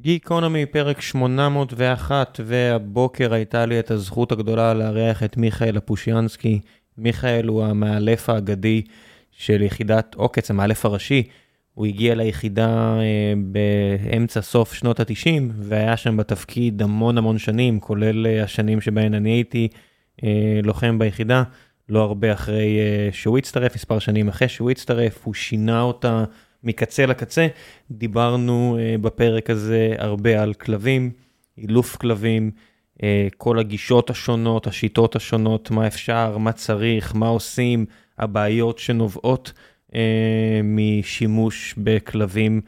גיקונומי, פרק 801, והבוקר הייתה לי את הזכות הגדולה לארח את מיכאל אפושיאנסקי. מיכאל הוא המאלף האגדי של יחידת עוקץ, המאלף הראשי. הוא הגיע ליחידה אה, באמצע סוף שנות ה-90, והיה שם בתפקיד המון המון שנים, כולל אה, השנים שבהן אני הייתי אה, לוחם ביחידה. לא הרבה אחרי שהוא הצטרף, מספר שנים אחרי שהוא הצטרף, הוא שינה אותה מקצה לקצה. דיברנו uh, בפרק הזה הרבה על כלבים, אילוף כלבים, uh, כל הגישות השונות, השיטות השונות, מה אפשר, מה צריך, מה עושים, הבעיות שנובעות uh, משימוש בכלבים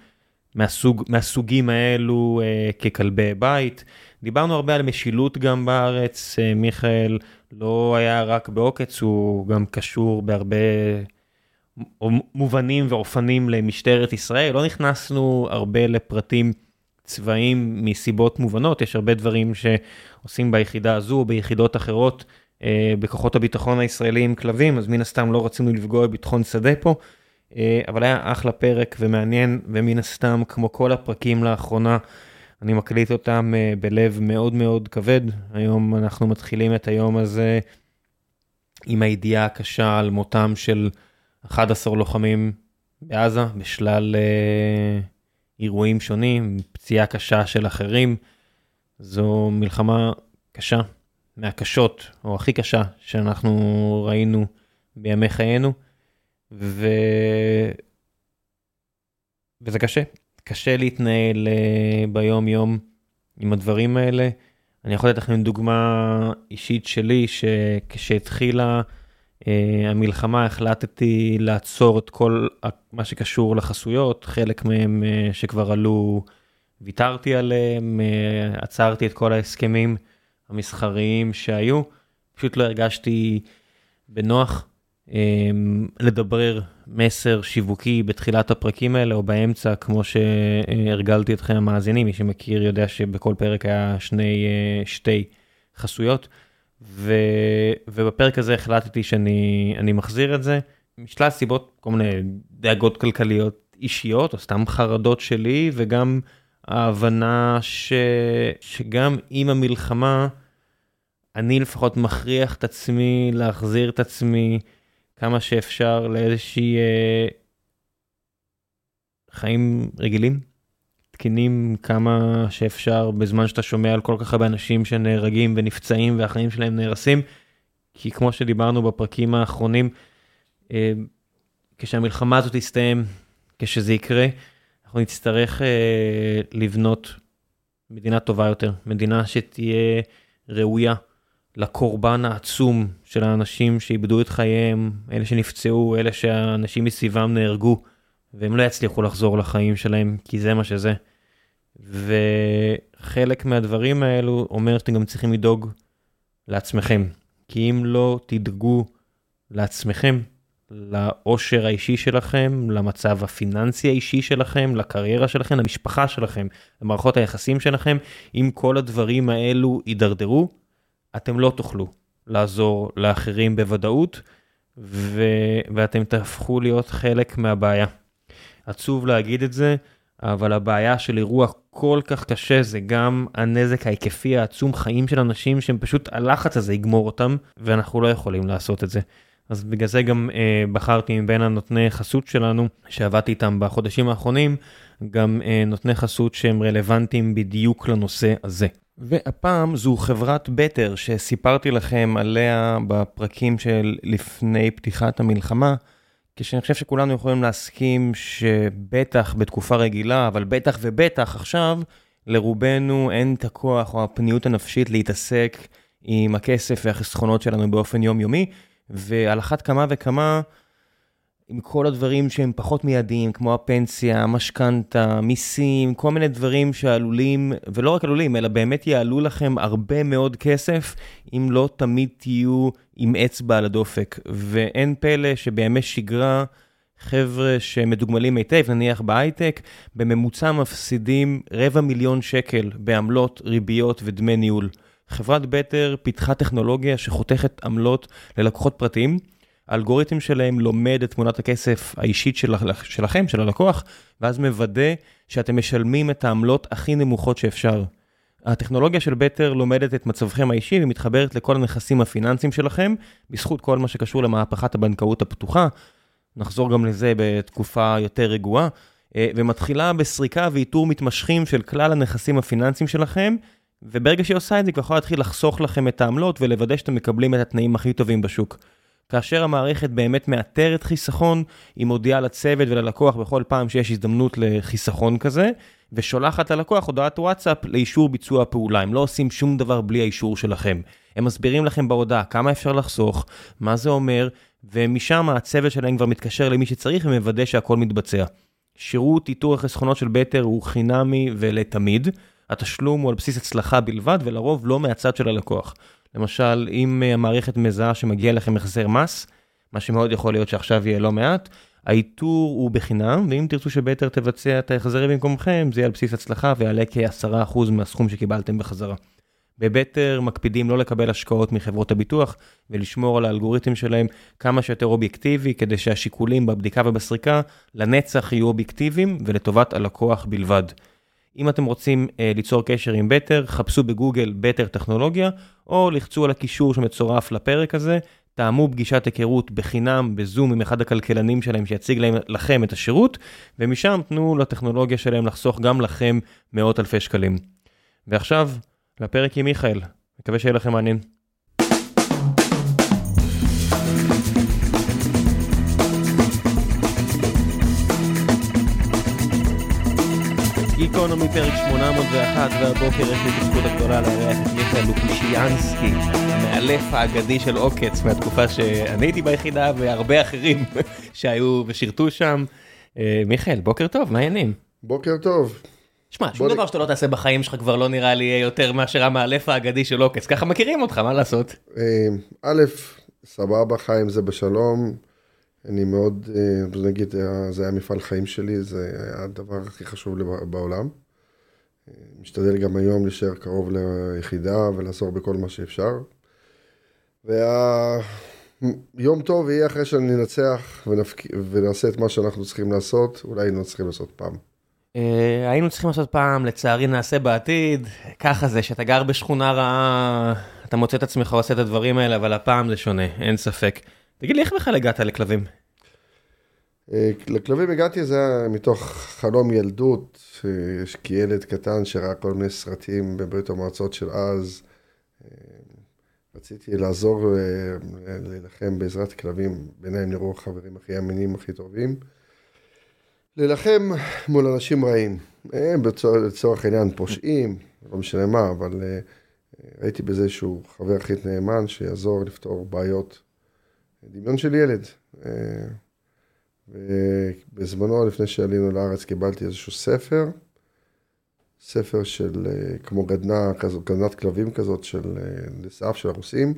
מהסוג, מהסוגים האלו ככלבי בית. דיברנו הרבה על משילות גם בארץ, מיכאל לא היה רק בעוקץ, הוא גם קשור בהרבה... מובנים ואופנים למשטרת ישראל, לא נכנסנו הרבה לפרטים צבאיים מסיבות מובנות, יש הרבה דברים שעושים ביחידה הזו או ביחידות אחרות אה, בכוחות הביטחון הישראליים כלבים, אז מן הסתם לא רצינו לפגוע בביטחון שדה פה, אה, אבל היה אחלה פרק ומעניין, ומן הסתם, כמו כל הפרקים לאחרונה, אני מקליט אותם אה, בלב מאוד מאוד כבד. היום אנחנו מתחילים את היום הזה עם הידיעה הקשה על מותם של 11 לוחמים בעזה בשלל אה, אירועים שונים, פציעה קשה של אחרים. זו מלחמה קשה, מהקשות, או הכי קשה, שאנחנו ראינו בימי חיינו, ו... וזה קשה. קשה להתנהל אה, ביום-יום עם הדברים האלה. אני יכול לתת לכם דוגמה אישית שלי, שכשהתחילה המלחמה החלטתי לעצור את כל מה שקשור לחסויות, חלק מהם uh, שכבר עלו, ויתרתי עליהם, uh, עצרתי את כל ההסכמים המסחריים שהיו, פשוט לא הרגשתי בנוח לדברר מסר שיווקי בתחילת הפרקים האלה או באמצע, כמו שהרגלתי אתכם המאזינים, מי שמכיר יודע שבכל פרק היה שני, שתי חסויות. ו... ובפרק הזה החלטתי שאני מחזיר את זה, משלל סיבות, כל מיני דאגות כלכליות אישיות, או סתם חרדות שלי, וגם ההבנה ש... שגם עם המלחמה, אני לפחות מכריח את עצמי להחזיר את עצמי כמה שאפשר לאיזושהי אה, חיים רגילים. תקינים כמה שאפשר בזמן שאתה שומע על כל כך הרבה אנשים שנהרגים ונפצעים והחיים שלהם נהרסים. כי כמו שדיברנו בפרקים האחרונים, אה, כשהמלחמה הזאת תסתיים, כשזה יקרה, אנחנו נצטרך אה, לבנות מדינה טובה יותר, מדינה שתהיה ראויה לקורבן העצום של האנשים שאיבדו את חייהם, אלה שנפצעו, אלה שהאנשים מסביבם נהרגו. והם לא יצליחו לחזור לחיים שלהם, כי זה מה שזה. וחלק מהדברים האלו אומר שאתם גם צריכים לדאוג לעצמכם. כי אם לא תדאגו לעצמכם, לאושר האישי שלכם, למצב הפיננסי האישי שלכם, לקריירה שלכם, למשפחה שלכם, למערכות היחסים שלכם, אם כל הדברים האלו יידרדרו, אתם לא תוכלו לעזור לאחרים בוודאות, ו... ואתם תהפכו להיות חלק מהבעיה. עצוב להגיד את זה, אבל הבעיה של אירוע כל כך קשה זה גם הנזק ההיקפי העצום חיים של אנשים שהם פשוט הלחץ הזה יגמור אותם, ואנחנו לא יכולים לעשות את זה. אז בגלל זה גם אה, בחרתי מבין הנותני חסות שלנו, שעבדתי איתם בחודשים האחרונים, גם אה, נותני חסות שהם רלוונטיים בדיוק לנושא הזה. והפעם זו חברת בטר שסיפרתי לכם עליה בפרקים של לפני פתיחת המלחמה. כשאני חושב שכולנו יכולים להסכים שבטח בתקופה רגילה, אבל בטח ובטח עכשיו, לרובנו אין את הכוח או הפניות הנפשית להתעסק עם הכסף והחסכונות שלנו באופן יומיומי, ועל אחת כמה וכמה, עם כל הדברים שהם פחות מיידיים, כמו הפנסיה, המשכנתה, מיסים, כל מיני דברים שעלולים, ולא רק עלולים, אלא באמת יעלו לכם הרבה מאוד כסף, אם לא תמיד תהיו עם אצבע על הדופק. ואין פלא שבימי שגרה, חבר'ה שמדוגמלים היטב, נניח בהייטק, בממוצע מפסידים רבע מיליון שקל בעמלות, ריביות ודמי ניהול. חברת בטר פיתחה טכנולוגיה שחותכת עמלות ללקוחות פרטיים. האלגוריתם שלהם לומד את תמונת הכסף האישית של, שלכם, של הלקוח, ואז מוודא שאתם משלמים את העמלות הכי נמוכות שאפשר. הטכנולוגיה של בטר לומדת את מצבכם האישי ומתחברת לכל הנכסים הפיננסיים שלכם, בזכות כל מה שקשור למהפכת הבנקאות הפתוחה. נחזור גם לזה בתקופה יותר רגועה, אה, ומתחילה בסריקה ואיתור מתמשכים של כלל הנכסים הפיננסיים שלכם, וברגע שהיא עושה את זה, היא יכולה להתחיל לחסוך לכם את העמלות ולוודא שאתם מקבלים את התנאים הכי טובים בשוק. כאשר המערכת באמת מאתרת חיסכון, היא מודיעה לצוות וללקוח בכל פעם שיש הזדמנות לחיסכון כזה, ושולחת ללקוח הודעת וואטסאפ לאישור ביצוע הפעולה. הם לא עושים שום דבר בלי האישור שלכם. הם מסבירים לכם בהודעה כמה אפשר לחסוך, מה זה אומר, ומשם הצוות שלהם כבר מתקשר למי שצריך ומוודא שהכל מתבצע. שירות איתור החסכונות של בטר הוא חינמי ולתמיד. התשלום הוא על בסיס הצלחה בלבד ולרוב לא מהצד של הלקוח. למשל, אם המערכת מזהה שמגיע לכם החזר מס, מה שמאוד יכול להיות שעכשיו יהיה לא מעט, האיתור הוא בחינם, ואם תרצו שבטר תבצע את ההחזרים במקומכם, זה יהיה על בסיס הצלחה ויעלה כ-10% מהסכום שקיבלתם בחזרה. בבטר מקפידים לא לקבל השקעות מחברות הביטוח ולשמור על האלגוריתם שלהם כמה שיותר אובייקטיבי, כדי שהשיקולים בבדיקה ובסריקה לנצח יהיו אובייקטיביים ולטובת הלקוח בלבד. אם אתם רוצים uh, ליצור קשר עם בטר, חפשו בגוגל בטר טכנולוגיה, או לחצו על הקישור שמצורף לפרק הזה, תאמו פגישת היכרות בחינם בזום עם אחד הכלכלנים שלהם שיציג להם, לכם את השירות, ומשם תנו לטכנולוגיה שלהם לחסוך גם לכם מאות אלפי שקלים. ועכשיו, לפרק עם מיכאל, מקווה שיהיה לכם מעניין. גיקונומי פרק 801, והבוקר יש לי את הזכות הגדולה לארח את מיכאל לוקושיאנסקי, המאלף האגדי של עוקץ מהתקופה שאני הייתי ביחידה והרבה אחרים שהיו ושירתו שם. אה, מיכאל, בוקר טוב, מה העניינים? בוקר טוב. שמע, שום דבר שאתה לא תעשה בחיים שלך כבר לא נראה לי יותר מאשר המאלף האגדי של עוקץ, ככה מכירים אותך, מה לעשות? אה, א', סבבה, חיים זה בשלום. אני מאוד, אה, נגיד, אה, זה היה מפעל חיים שלי, זה היה הדבר הכי חשוב בעולם. משתדל גם היום להישאר קרוב ליחידה ולעזור בכל מה שאפשר. והיום טוב יהיה אחרי שננצח ונפק... ונעשה את מה שאנחנו צריכים לעשות, אולי היינו צריכים לעשות פעם. אה, היינו צריכים לעשות פעם, לצערי נעשה בעתיד, ככה זה, שאתה גר בשכונה רעה, אתה מוצא את עצמך עושה את הדברים האלה, אבל הפעם זה שונה, אין ספק. תגיד לי, איך בכלל הגעת לכלבים? אה, לכלבים הגעתי, זה מתוך חלום ילדות, אה, כילד קטן שראה כל מיני סרטים בברית המועצות של אז. רציתי לעזור להילחם בעזרת כלבים, ביניהם נראו חברים הכי אמינים, הכי טובים. להילחם מול אנשים רעים. לצורך העניין פושעים, לא משנה מה, אבל אה, ראיתי בזה איזשהו חבר הכי נאמן שיעזור לפתור בעיות. דמיון של ילד. אה, ובזמנו, לפני שעלינו לארץ, קיבלתי איזשהו ספר, ספר של, אה, כמו גדנה, כזאת, גדנת כלבים כזאת, של לסף של הרוסים,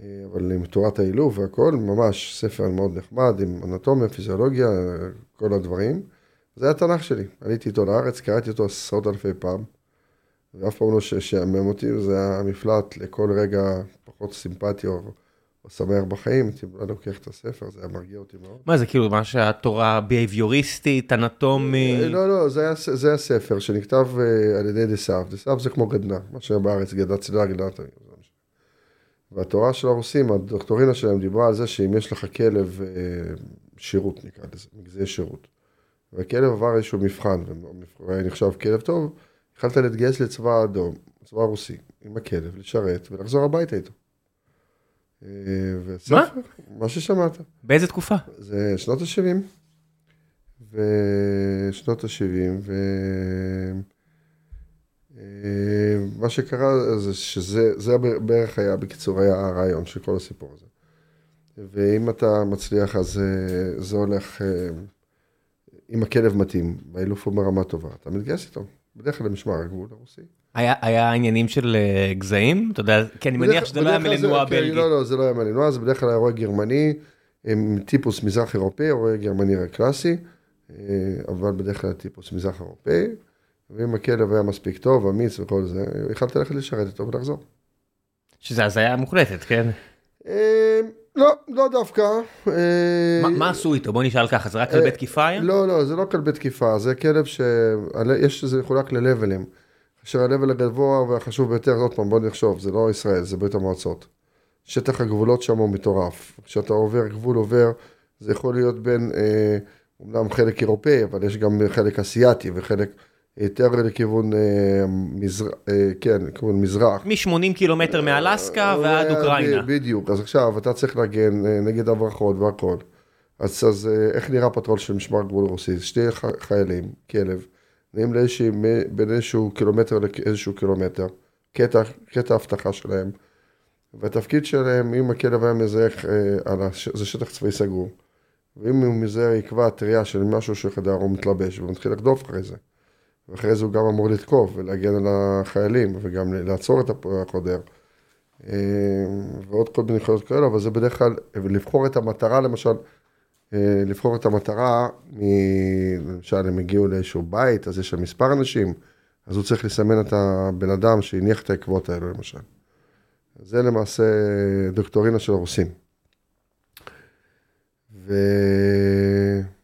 אבל עם תורת האילוף והכל, ממש ספר מאוד נחמד, עם אנטומיה, פיזיולוגיה, כל הדברים. זה התנ"ך שלי. עליתי איתו לארץ, קראתי אותו עשרות אלפי פעם, ואף פעם לא שעמם אותי, זה היה המפלט לכל רגע פחות סימפטי או שמח בחיים, הייתי לא לוקח את הספר, זה היה מרגיע אותי מאוד. מה זה כאילו, מה שהתורה בייביוריסטית, אנטומי? אה, לא, לא, זה היה, זה היה ספר שנכתב uh, על ידי דסאב, דסאב זה כמו גדנה, מה שהיה בארץ, גדנת צדרה, גדנת... והתורה של הרוסים, הדוקטורינה שלהם דיברה על זה שאם יש לך כלב אה, שירות נקרא לזה, מגזי שירות, והכלב עבר איזשהו מבחן, ונחשב כלב טוב, יכלת להתגייס לצבא האדום, צבא הרוסי, עם הכלב, לשרת ולחזור הביתה איתו. אה, וספר, מה? מה ששמעת. באיזה תקופה? זה שנות ה-70. ושנות ה-70, ו... אה, שקרה זה שזה בערך היה, בקיצור, היה הרעיון של כל הסיפור הזה. ואם אתה מצליח, אז אה, זה הולך, אם הכלב מתאים, והאילוף הוא ברמה טובה, אתה מתגייס איתו, בדרך כלל למשמר הגבול הרוסי. היה, היה עניינים של גזעים? אתה יודע, כי אני מניח שזה לא היה מלנוע בלגי. לא, לא, זה לא היה מלנוע, זה בדרך כלל היה רועה גרמני, עם טיפוס מזרח אירופאי, רועה גרמני קלאסי, אבל בדרך כלל טיפוס מזרח אירופאי. ואם הכלב היה מספיק טוב, אמיץ וכל זה, יכלת ללכת לשרת איתו ולחזור. שזה הזיה מוחלטת, כן? אמ, לא, לא דווקא. מה, מה עשו איתו? בוא נשאל ככה, זה רק כלבי תקיפה היה? לא, לא, זה לא כלבי תקיפה, זה כלב שיש, זה מחולק ללבלים. ה-level הגבוה והחשוב ביותר, עוד פעם, בוא נחשוב, זה לא ישראל, זה ברית המועצות. שטח הגבולות שם הוא מטורף. כשאתה עובר, גבול עובר, זה יכול להיות בין, אה, אומנם חלק אירופאי, אבל יש גם חלק אסיאתי וחלק יותר לכיוון, אה, מזר, אה, כן, לכיוון מזרח. מ-80 קילומטר מאלסקה ועד אה, אוקראינה. בדיוק, אז עכשיו אתה צריך להגן אה, נגד הברחות והכל. אז, אז אה, איך נראה פטרול של משמר גבול רוסי? שני ח- חיילים, כלב, נעים לאיזושהי, מ- בין איזשהו קילומטר לאיזשהו קילומטר, קטע, קטע אבטחה שלהם. והתפקיד שלהם, אם הכלב היה מזהה, אה, הש... זה שטח צבאי סגור. ואם הוא מזהה יקבע טריה של משהו שחדר, הוא מתלבש ומתחיל לחדוף אחרי זה. ואחרי זה הוא גם אמור לתקוף ולהגן על החיילים וגם לעצור את החודר. אה, ועוד כל מיני יכולות כאלה, אבל זה בדרך כלל, לבחור את המטרה למשל, לבחור את המטרה, למשל הם הגיעו לאיזשהו בית, אז יש שם מספר אנשים, אז הוא צריך לסמן את הבן אדם שהניח את העקבות האלו למשל. זה למעשה דוקטורינה של הרוסים.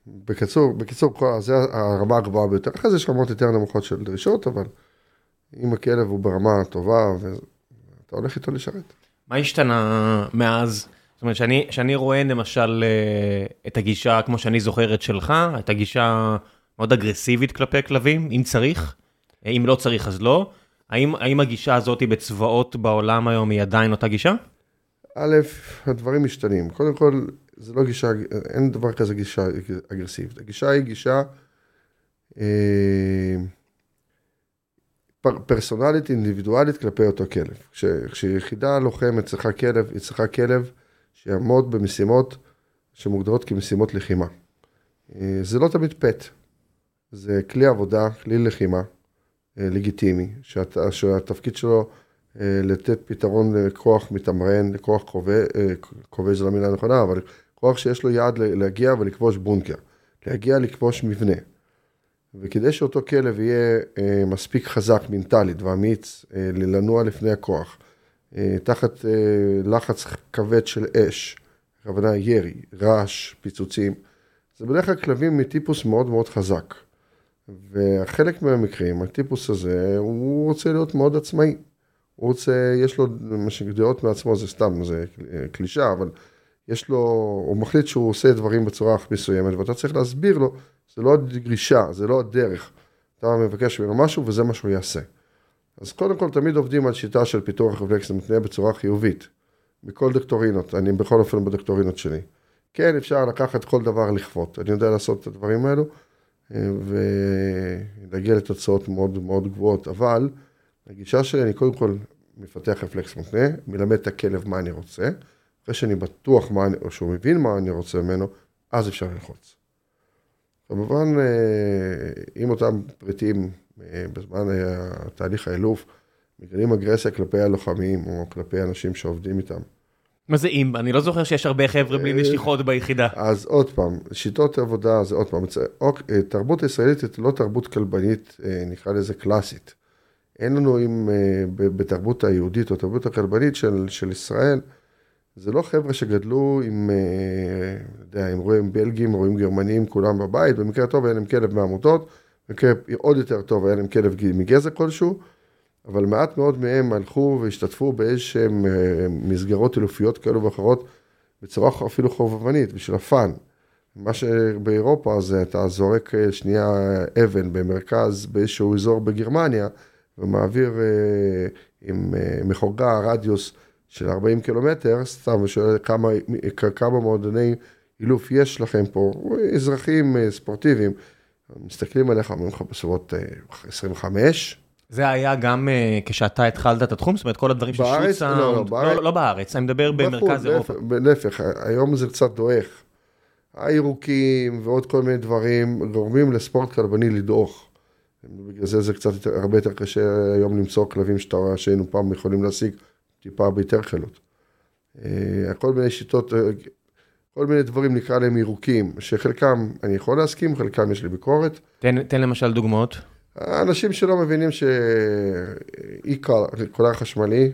ובקיצור, בקיצור, זה הרמה הגבוהה ביותר. אחרי זה יש רמות יותר נמוכות של דרישות, אבל אם הכלב הוא ברמה טובה, ואתה הולך איתו לשרת. מה השתנה מאז? זאת אומרת, שאני, שאני רואה למשל אה, את הגישה, כמו שאני זוכר את שלך, את הגישה מאוד אגרסיבית כלפי כלבים, אם צריך, אה, אם לא צריך אז לא. האם, האם הגישה הזאת בצבאות בעולם היום היא עדיין אותה גישה? א', הדברים משתנים. קודם כל, זה לא גישה, אין דבר כזה גישה אגרסיבית. הגישה היא גישה אה, פר, פרסונלית, אינדיבידואלית כלפי אותו כלב. כש, כשיחידה לוחמת צריכה כלב, היא צריכה כלב שיעמוד במשימות שמוגדרות כמשימות לחימה. אה, זה לא תמיד פט, זה כלי עבודה, כלי לחימה, אה, לגיטימי, שהת, שהתפקיד שלו אה, לתת פתרון לכוח מתמרן, לכוח כובש, זו לא המילה הנכונה, אבל כוח שיש לו יעד להגיע ולכבוש בונקר, להגיע לכבוש מבנה. וכדי שאותו כלב יהיה מספיק חזק מנטלית ואמיץ לנוע לפני הכוח, תחת אה, לחץ כבד של אש, הכוונה ירי, רעש, פיצוצים, זה בדרך כלל כלבים מטיפוס מאוד מאוד חזק. וחלק מהמקרים, הטיפוס הזה, הוא רוצה להיות מאוד עצמאי. הוא רוצה, יש לו מה שדעות מעצמו, זה סתם, זה קלישה, אבל יש לו, הוא מחליט שהוא עושה דברים בצורה מסוימת, ואתה צריך להסביר לו, זה לא הדרישה, זה לא הדרך. אתה מבקש ממנו משהו וזה מה שהוא יעשה. אז קודם כל, תמיד עובדים על שיטה של פיתוח רפלקס מותנה בצורה חיובית. בכל דוקטורינות, אני בכל אופן בדוקטורינות שלי. כן, אפשר לקחת כל דבר לכפות, אני יודע לעשות את הדברים האלו, אה, ולהגיע לתוצאות מאוד מאוד גבוהות, אבל הגישה שלי, אני קודם כל מפתח רפלקס מותנה, מלמד את הכלב מה אני רוצה, אחרי שאני בטוח מה אני, או שהוא מבין מה אני רוצה ממנו, אז אפשר ללחוץ. כמובן, אה, אם אותם פריטים בזמן אה, תהליך האילוף מגלים אגרסיה כלפי הלוחמים או כלפי אנשים שעובדים איתם, מה זה אם? אני לא זוכר שיש הרבה חבר'ה בלי נשיכות ביחידה. אז עוד פעם, שיטות עבודה זה עוד פעם, אה, תרבות ישראלית היא לא תרבות כלבנית, אה, נקרא לזה קלאסית. אין לנו אה, ב- בתרבות היהודית או תרבות הכלבנית של, של ישראל, זה לא חבר'ה שגדלו עם, אה, לא יודע, עם רועים בלגים, רועים גרמנים, כולם בבית, במקרה הטוב היה להם כלב מעמותות, במקרה עוד יותר טוב היה להם כלב מגזע כלשהו, אבל מעט מאוד מהם הלכו והשתתפו באיזשהם אה, מסגרות אילופיות כאלו ואחרות, בצורה אפילו חובבנית, בשביל הפאן. מה שבאירופה זה אתה זורק אה, שנייה אבן במרכז באיזשהו אזור בגרמניה, ומעביר אה, עם מחוגה רדיוס של 40 קילומטר, סתם, ושואל כמה, כמה מועדוני אילוף יש לכם פה, אזרחים ספורטיביים, מסתכלים עליך, אומרים לך בסביבות אה, 25, זה היה גם אה, כשאתה התחלת את התחום? זאת אומרת, כל הדברים של? שוט סאונד? לא, לא, בארץ. לא, לא בארץ, אני מדבר במרכז בחו"ל, אירופה. להפך- היום זה קצת דועך. הירוקים ועוד כל מיני דברים גורמים לספורט כלבני לדעוך. בגלל זה זה קצת יותר, הרבה יותר קשה היום למצוא כלבים שאתה שהיינו פעם יכולים להשיג טיפה ביותר קלות. אה, כל מיני שיטות, אה, כל מיני דברים נקרא להם ירוקים, שחלקם אני יכול להסכים, חלקם יש לי ביקורת. תן, תן למשל דוגמאות. האנשים שלא מבינים שאי קולר חשמלי,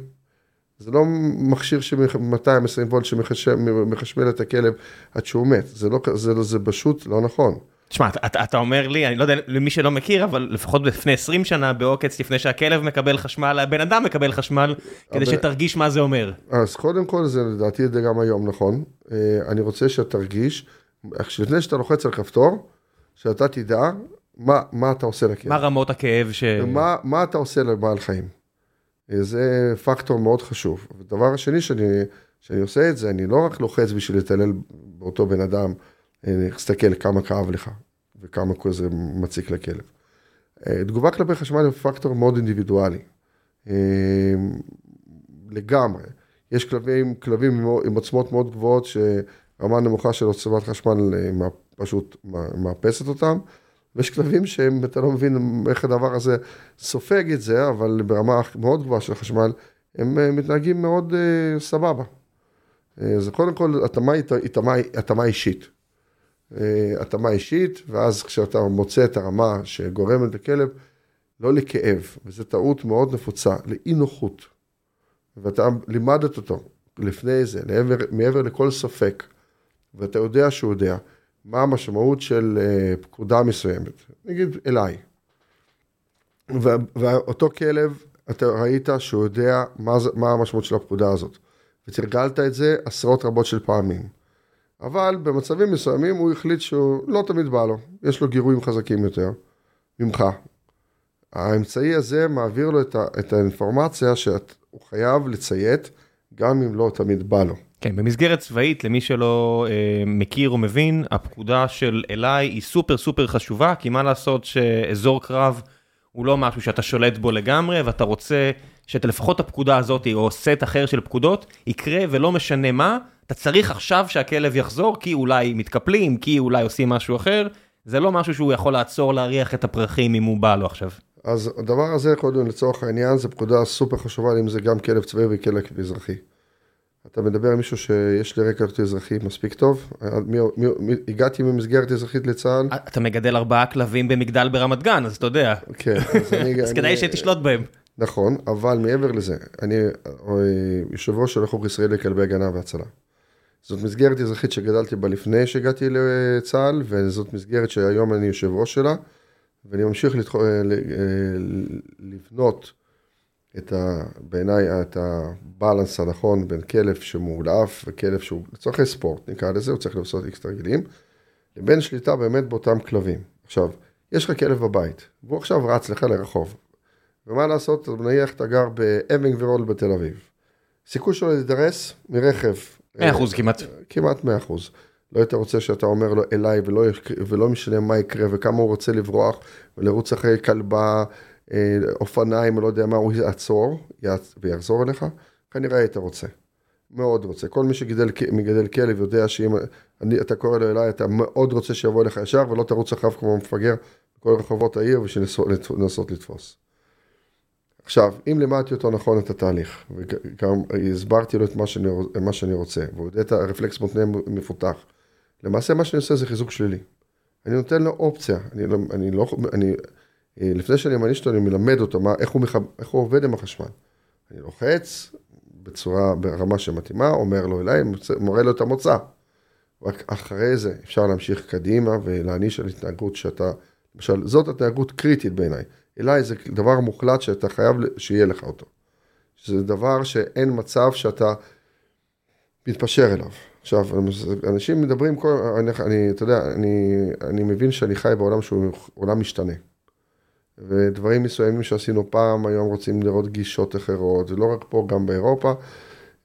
זה לא מכשיר של 220 וולט שמחשמל את הכלב עד שהוא מת, זה, לא, זה, זה פשוט לא נכון. תשמע, אתה, אתה אומר לי, אני לא יודע למי שלא מכיר, אבל לפחות לפני 20 שנה בעוקץ, לפני שהכלב מקבל חשמל, הבן אדם מקבל חשמל, כדי שתרגיש מה זה אומר. אז קודם כל, זה לדעתי זה גם היום נכון. אה, אני רוצה שתרגיש, לפני שאתה לוחץ על כפתור, שאתה תדע מה, מה אתה עושה לכלב. מה רמות הכאב ש... מה, מה אתה עושה לבעל חיים. אה, זה פקטור מאוד חשוב. ודבר השני שאני, שאני עושה את זה, אני לא רק לוחץ בשביל להתעלל באותו בן אדם, להסתכל אה, כמה כאב לך וכמה זה מציק לכלב. אה, תגובה כלפי חשמל היא פקטור מאוד אינדיבידואלי. לגמרי. יש כלבים, כלבים עם עוצמות מאוד גבוהות, שרמה נמוכה של עוצמת חשמל פשוט מאפסת אותם. ויש כלבים שהם, אתה לא מבין איך הדבר הזה סופג את זה, אבל ברמה מאוד גבוהה של חשמל, הם אה, מתנהגים מאוד סבבה. זה קודם כל התאמה, התאמה, התאמה אישית. Uh, התאמה אישית, ואז כשאתה מוצא את הרמה שגורמת לכלב, לא לכאב, וזו טעות מאוד נפוצה, לאי נוחות. ואתה לימדת אותו לפני זה, מעבר, מעבר לכל ספק, ואתה יודע שהוא יודע. מה המשמעות של uh, פקודה מסוימת, נגיד אליי. ואותו כלב, אתה ראית שהוא יודע מה, מה המשמעות של הפקודה הזאת, ותרגלת את זה עשרות רבות של פעמים. אבל במצבים מסוימים הוא החליט שהוא לא תמיד בא לו, יש לו גירויים חזקים יותר ממך. האמצעי הזה מעביר לו את, ה, את האינפורמציה שהוא חייב לציית, גם אם לא תמיד בא לו. כן, במסגרת צבאית, למי שלא אה, מכיר או מבין, הפקודה של אליי היא סופר סופר חשובה, כי מה לעשות שאזור קרב הוא לא משהו שאתה שולט בו לגמרי, ואתה רוצה שאת לפחות הפקודה הזאת, או סט אחר של פקודות, יקרה ולא משנה מה, אתה צריך עכשיו שהכלב יחזור, כי אולי מתקפלים, כי אולי עושים משהו אחר, זה לא משהו שהוא יכול לעצור להריח את הפרחים אם הוא בא לו עכשיו. אז הדבר הזה, קודם לצורך העניין, זה פקודה סופר חשובה, אם זה גם כלב צבאי וכלב אזרחי. אתה מדבר עם מישהו שיש לי רקע אזרחי מספיק טוב, מי, מי, מי, הגעתי ממסגרת אזרחית לצה"ל. אתה מגדל ארבעה כלבים במגדל ברמת גן, אז אתה יודע. כן. אז, אני, אז כדאי שתשלוט בהם. נכון, אבל מעבר לזה, אני יושב ראש של החוק הישראלי לכלבי הגנה והצלה. זאת מסגרת אזרחית שגדלתי בה לפני שהגעתי לצה"ל, וזאת מסגרת שהיום אני יושב ראש שלה, ואני ממשיך לתח... לבנות את ה... בעיניי את הבלנס הנכון בין כלב שמועלף וכלב שהוא לצורכי ספורט, נקרא לזה, הוא צריך לעשות איקס תרגילים, לבין שליטה באמת באותם כלבים. עכשיו, יש לך כלב בבית, והוא עכשיו רץ לך לרחוב, ומה לעשות, נניח אתה גר באבינג ורול בתל אביב. סיכוי שלו להידרס מרכב. 100% כמעט. כמעט 100%. לא היית רוצה שאתה אומר לו אליי ולא, ולא משנה מה יקרה וכמה הוא רוצה לברוח ולרוץ אחרי כלבה אה, אופניים, לא יודע מה, הוא יעצור ויחזור אליך, כנראה היית רוצה. מאוד רוצה. כל מי שמגדל כלב יודע שאם אני, אתה קורא לו אליי, אתה מאוד רוצה שיבוא אליך ישר ולא תרוץ אחריו כמו מפגר בכל רחובות העיר בשביל לנסות לתפוס. עכשיו, אם לימדתי אותו נכון את התהליך, וגם הסברתי לו את מה שאני, מה שאני רוצה, והוא יודע את הרפלקס מותנה מפותח, למעשה מה שאני עושה זה חיזוק שלילי. אני נותן לו אופציה, אני לא, אני לא, אני, אה, לפני שאני מעניש אותו, אני מלמד אותו מה, איך, הוא מח... איך הוא עובד עם החשמל. אני לוחץ בצורה, ברמה שמתאימה, אומר לו אליי, מורה לו את המוצא. רק אחרי זה אפשר להמשיך קדימה ולהעניש על התנהגות שאתה, למשל, זאת התנהגות קריטית בעיניי. אליי זה דבר מוחלט שאתה חייב שיהיה לך אותו. זה דבר שאין מצב שאתה מתפשר אליו. עכשיו, אנשים מדברים, אני, אני, אתה יודע, אני, אני מבין שאני חי בעולם שהוא עולם משתנה. ודברים מסוימים שעשינו פעם, היום רוצים לראות גישות אחרות, ולא רק פה, גם באירופה.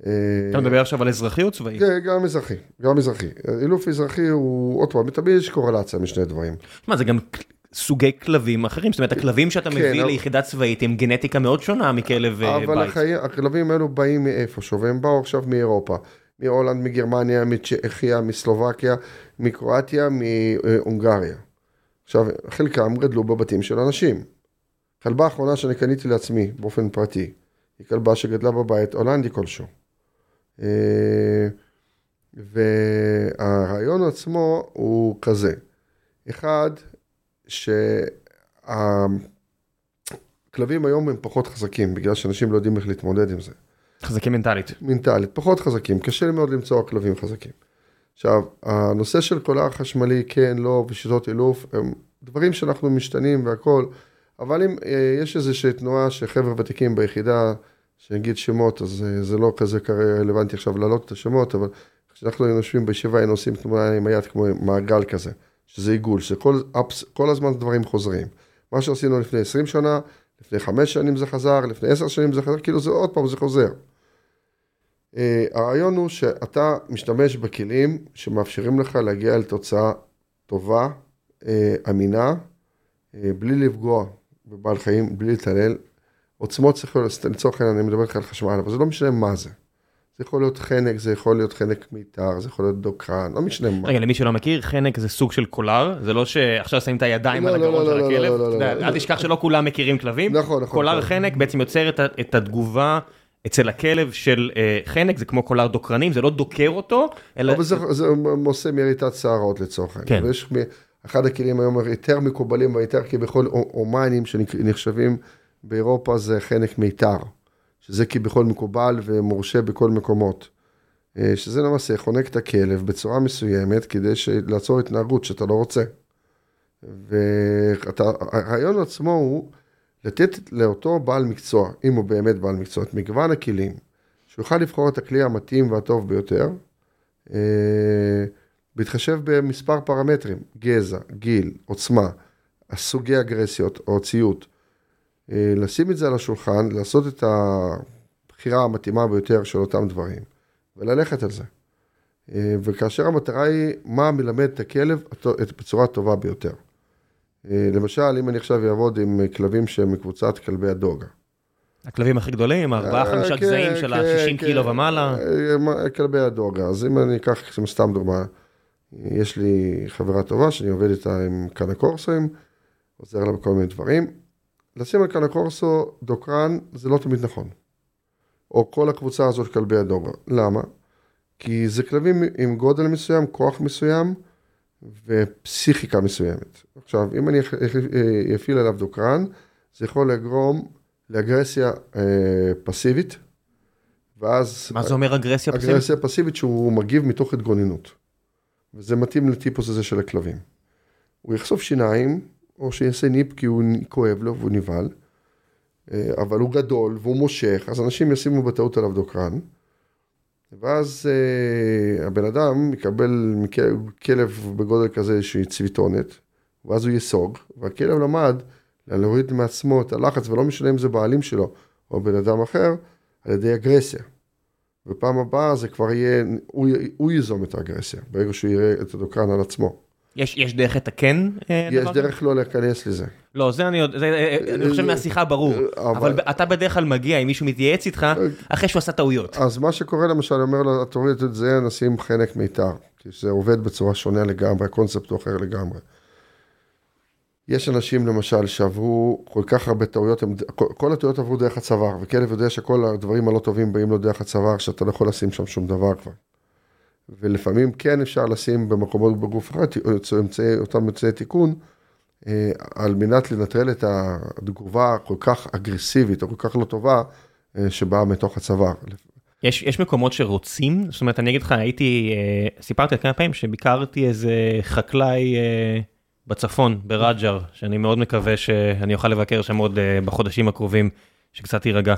אה, אתה מדבר עכשיו על אזרחי או צבאי? כן, גם אזרחי, גם אזרחי. אילוף אזרחי הוא, עוד פעם, תמיד יש קורלציה משני דברים. מה, זה גם סוגי כלבים אחרים, זאת אומרת, הכלבים שאתה כן, מביא ליחידה צבאית עם גנטיקה מאוד שונה מכלב אה, בית. אבל הכלבים האלו באים מאיפשהו, והם באו עכשיו מאירופה. מהולנד, מגרמניה, מצ'כיה, מסלובקיה, מקרואטיה, מהונגריה. עכשיו, חלקם גדלו בבתים של אנשים. כלבה האחרונה שאני קניתי לעצמי באופן פרטי, היא כלבה שגדלה בבית הולנדי כלשהו. אה, והרעיון עצמו הוא כזה, אחד, שהכלבים היום הם פחות חזקים, בגלל שאנשים לא יודעים איך להתמודד עם זה. חזקים מנטלית. מנטלית, פחות חזקים, קשה מאוד למצוא כלבים חזקים. עכשיו, הנושא של קולר חשמלי, כן, לא, ושיטות אילוף, הם דברים שאנחנו משתנים והכול, אבל אם אה, יש איזושהי תנועה שחבר'ה ותיקים ביחידה, שנגיד שמות, אז אה, זה לא כזה רלוונטי עכשיו להעלות את השמות, אבל כשאנחנו יושבים בישיבה היינו עושים תמונה עם היד כמו מעגל כזה, שזה עיגול, שכל הזמן דברים חוזרים. מה שעשינו לפני 20 שנה, לפני 5 שנים זה חזר, לפני 10 שנים זה חזר, כאילו זה עוד פעם, זה חוזר. Uh, הרעיון הוא שאתה משתמש בכלים שמאפשרים לך להגיע לתוצאה טובה, uh, אמינה, uh, בלי לפגוע בבעל חיים, בלי להתעלל. עוצמות צריך להיות, לצורך העניין, אני מדבר איתך על חשמל, אבל זה לא משנה מה זה. זה יכול להיות חנק, זה יכול להיות חנק מיתר, זה יכול להיות דוקרן, לא משנה מה. רגע, למי שלא מכיר, חנק זה סוג של קולר, זה לא שעכשיו שמים את הידיים על הגרון של הכלב. אל תשכח שלא כולם מכירים כלבים. נכון, נכון. קולר חנק בעצם יוצר את התגובה אצל הכלב של חנק, זה כמו קולר דוקרנים, זה לא דוקר אותו, אלא... אבל זה עושה מריטת שערות לצורך העניין. כן. אחד הכלים היום היותר מקובלים והיותר כביכול הומניים שנחשבים באירופה זה חנק מיתר. שזה כביכול מקובל ומורשה בכל מקומות. אה, שזה למעשה חונק את הכלב בצורה מסוימת כדי לעצור התנהגות שאתה לא רוצה. והרעיון עצמו הוא לתת לאותו בעל מקצוע, אם הוא באמת בעל מקצוע, את מגוון הכלים, שהוא יוכל לבחור את הכלי המתאים והטוב ביותר, אה, בהתחשב במספר פרמטרים, גזע, גיל, עוצמה, סוגי אגרסיות או ציות. אה, לשים את זה על השולחן, לעשות את הבחירה המתאימה ביותר של אותם דברים, וללכת על זה. אה, וכאשר המטרה היא מה מלמד את הכלב בצורה הטובה ביותר. אה, למשל, אם אני עכשיו אעבוד עם כלבים שהם מקבוצת כלבי הדוגה. הכלבים הכי גדולים, ארבעה חמישה כן, גזעים של ה-60 כן, קילו ומעלה. כלבי הדוגה, אז אם אני אקח סתם דוגמה, יש לי חברה טובה שאני עובד איתה עם כמה קורסים, עוזר לה בכל מיני דברים. לשים על קורסו דוקרן זה לא תמיד נכון. או כל הקבוצה הזאת כלבי הדוגה. למה? כי זה כלבים עם גודל מסוים, כוח מסוים ופסיכיקה מסוימת. עכשיו, אם אני אפעיל עליו דוקרן, זה יכול לגרום לאגרסיה אה, פסיבית, ואז... מה זה אומר אגרסיה פסיבית? אגרסיה פסיבית שהוא מגיב מתוך התגוננות. וזה מתאים לטיפוס הזה של הכלבים. הוא יחשוף שיניים, או שיעשה nip כי הוא כואב לו והוא נבהל, אה, אבל הוא גדול והוא מושך, אז אנשים ישימו בטעות עליו דוקרן, ואז uh, הבן אדם יקבל כלב בגודל כזה איזושהי צביתונת, ואז הוא יסוג, והכלב למד להוריד מעצמו את הלחץ, ולא משנה אם זה בעלים שלו או בן אדם אחר, על ידי אגרסיה. ופעם הבאה זה כבר יהיה, הוא, הוא ייזום את האגרסיה, ברגע שהוא יראה את הדוקרן על עצמו. יש, יש דרך לתקן? אה, יש דרך לא להיכנס לזה. לא, זה אני, זה, אה, אני חושב מהשיחה ברור, אבל, אבל אתה בדרך כלל מגיע, אם מישהו מתייעץ איתך, אחרי שהוא עשה טעויות. אז מה שקורה למשל, אני אומר לו, תוריד את זה, נשים חנק מיתר, כי זה עובד בצורה שונה לגמרי, הקונספט הוא אחר לגמרי. יש אנשים למשל שעברו כל כך הרבה טעויות, הם, כל הטעויות עברו דרך הצוואר, וכלב יודע שכל הדברים הלא טובים באים לו דרך הצוואר, שאתה לא יכול לשים שם שום דבר כבר. ולפעמים כן אפשר לשים במקומות בגוף אחד אותם אמצעי תיקון, אה, על מנת לנטרל את התגובה הכל כך אגרסיבית או כל כך לא טובה אה, שבאה מתוך הצבא. יש, יש מקומות שרוצים, זאת אומרת, אני אגיד לך, הייתי, אה, סיפרתי כמה פעמים שביקרתי איזה חקלאי בצפון, ברג'ר, שאני מאוד מקווה שאני אוכל לבקר שם עוד בחודשים הקרובים, שקצת יירגע.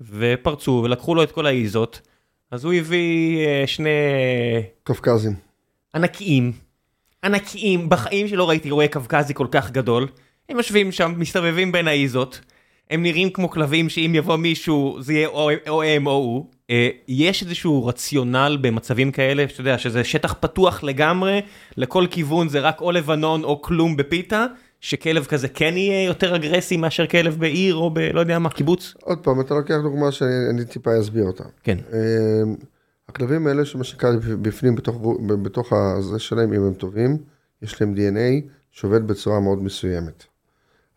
ופרצו ולקחו לו את כל האיזות. אז הוא הביא אה, שני... קווקזים. ענקיים, ענקיים, בחיים שלא ראיתי רואה קווקזי כל כך גדול. הם יושבים שם, מסתובבים בין האיזות. הם נראים כמו כלבים שאם יבוא מישהו זה יהיה או, או הם או הוא. אה, יש איזשהו רציונל במצבים כאלה, שאתה יודע, שזה שטח פתוח לגמרי, לכל כיוון זה רק או לבנון או כלום בפיתה. שכלב כזה כן יהיה יותר אגרסי מאשר כלב בעיר או ב... לא יודע מה, קיבוץ? עוד פעם, אתה לוקח דוגמה שאני טיפה אסביר אותה. כן. אמ, הכלבים האלה שמה שנקרא בפנים, בתוך, בתוך הזה שלהם, אם הם טובים, יש להם DNA שעובד בצורה מאוד מסוימת.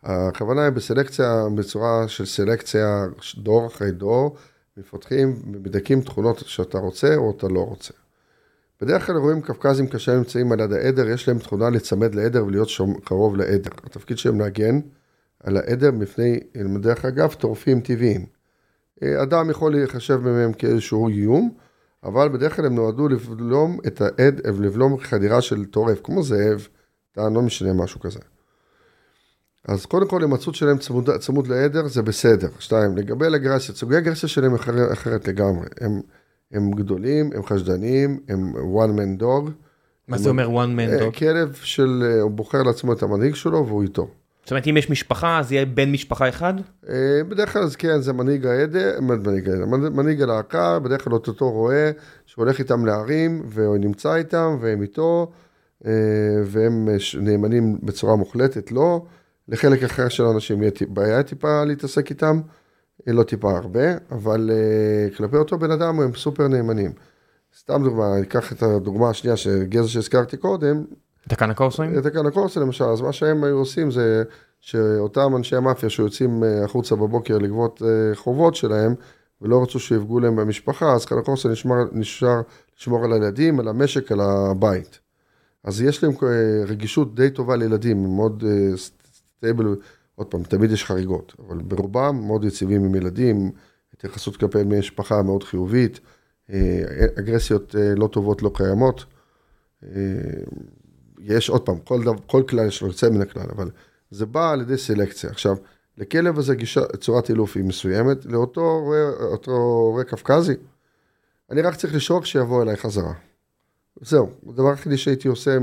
הכוונה היא בסלקציה, בצורה של סלקציה דור אחרי דור, מפתחים ומדקים תכונות שאתה רוצה או אתה לא רוצה. בדרך כלל רואים קווקזים כאשר נמצאים על יד העדר, יש להם תכונה להיצמד לעדר ולהיות שום, קרוב לעדר. התפקיד שלהם להגן על העדר מפני, דרך אגב, טורפים טבעיים. אה, אדם יכול להיחשב מהם כאיזשהו איום, אבל בדרך כלל הם נועדו לבלום את העד, לבלום חדירה של טורף, כמו זאב, טען, לא משנה, משהו כזה. אז קודם כל, הימצאות שלהם צמוד, צמוד לעדר זה בסדר. שתיים, לגבי אגרסיה, סוגי אגרסיה שלהם אחרת, אחרת לגמרי. הם, הם גדולים, הם חשדניים, הם one man dog. מה זה אומר one man dog? כלב של, אה, הוא בוחר לעצמו את המנהיג שלו והוא איתו. זאת אומרת, אם יש משפחה, אז יהיה בן משפחה אחד? אה, בדרך כלל, אז כן, זה מנהיג העדר, מנהיג העדר, מנהיג הלהקה, בדרך כלל אותו רועה שהולך איתם להרים, והוא נמצא איתם, והם איתו, אה, והם נאמנים בצורה מוחלטת לו. לא. לחלק אחר של האנשים יהיה בעיה טיפה להתעסק איתם, לא טיפה הרבה, אבל כלפי אותו בן אדם הם סופר נאמנים. סתם דוגמה, אקח את הדוגמה השנייה, שגזע שהזכרתי קודם. את הקנקורסים? את הקנקורסים למשל, אז מה שהם היו עושים זה שאותם אנשי המאפיה שיוצאים אה, החוצה בבוקר לגבות אה, חובות שלהם, ולא רצו שיפגעו להם במשפחה, אז קנה קורסו נשמר, נשאר לשמור על הילדים, על המשק, על הבית. אז יש להם אה, רגישות די טובה לילדים, מאוד stable, עוד פעם, תמיד יש חריגות, אבל ברובם מאוד יציבים עם ילדים, התייחסות כלפי משפחה מאוד חיובית. אה, אגרסיות אה, לא טובות לא קיימות. אה, יש עוד פעם, כל, דבר, כל כלל יש לו יוצא מן הכלל, אבל זה בא על ידי סלקציה. עכשיו, לכלב הזה גישה, צורת אילוף היא מסוימת, לאותו רואה קווקזי, אני רק צריך לשרוק שיבוא אליי חזרה. זהו, הדבר היחידי שהייתי עושה,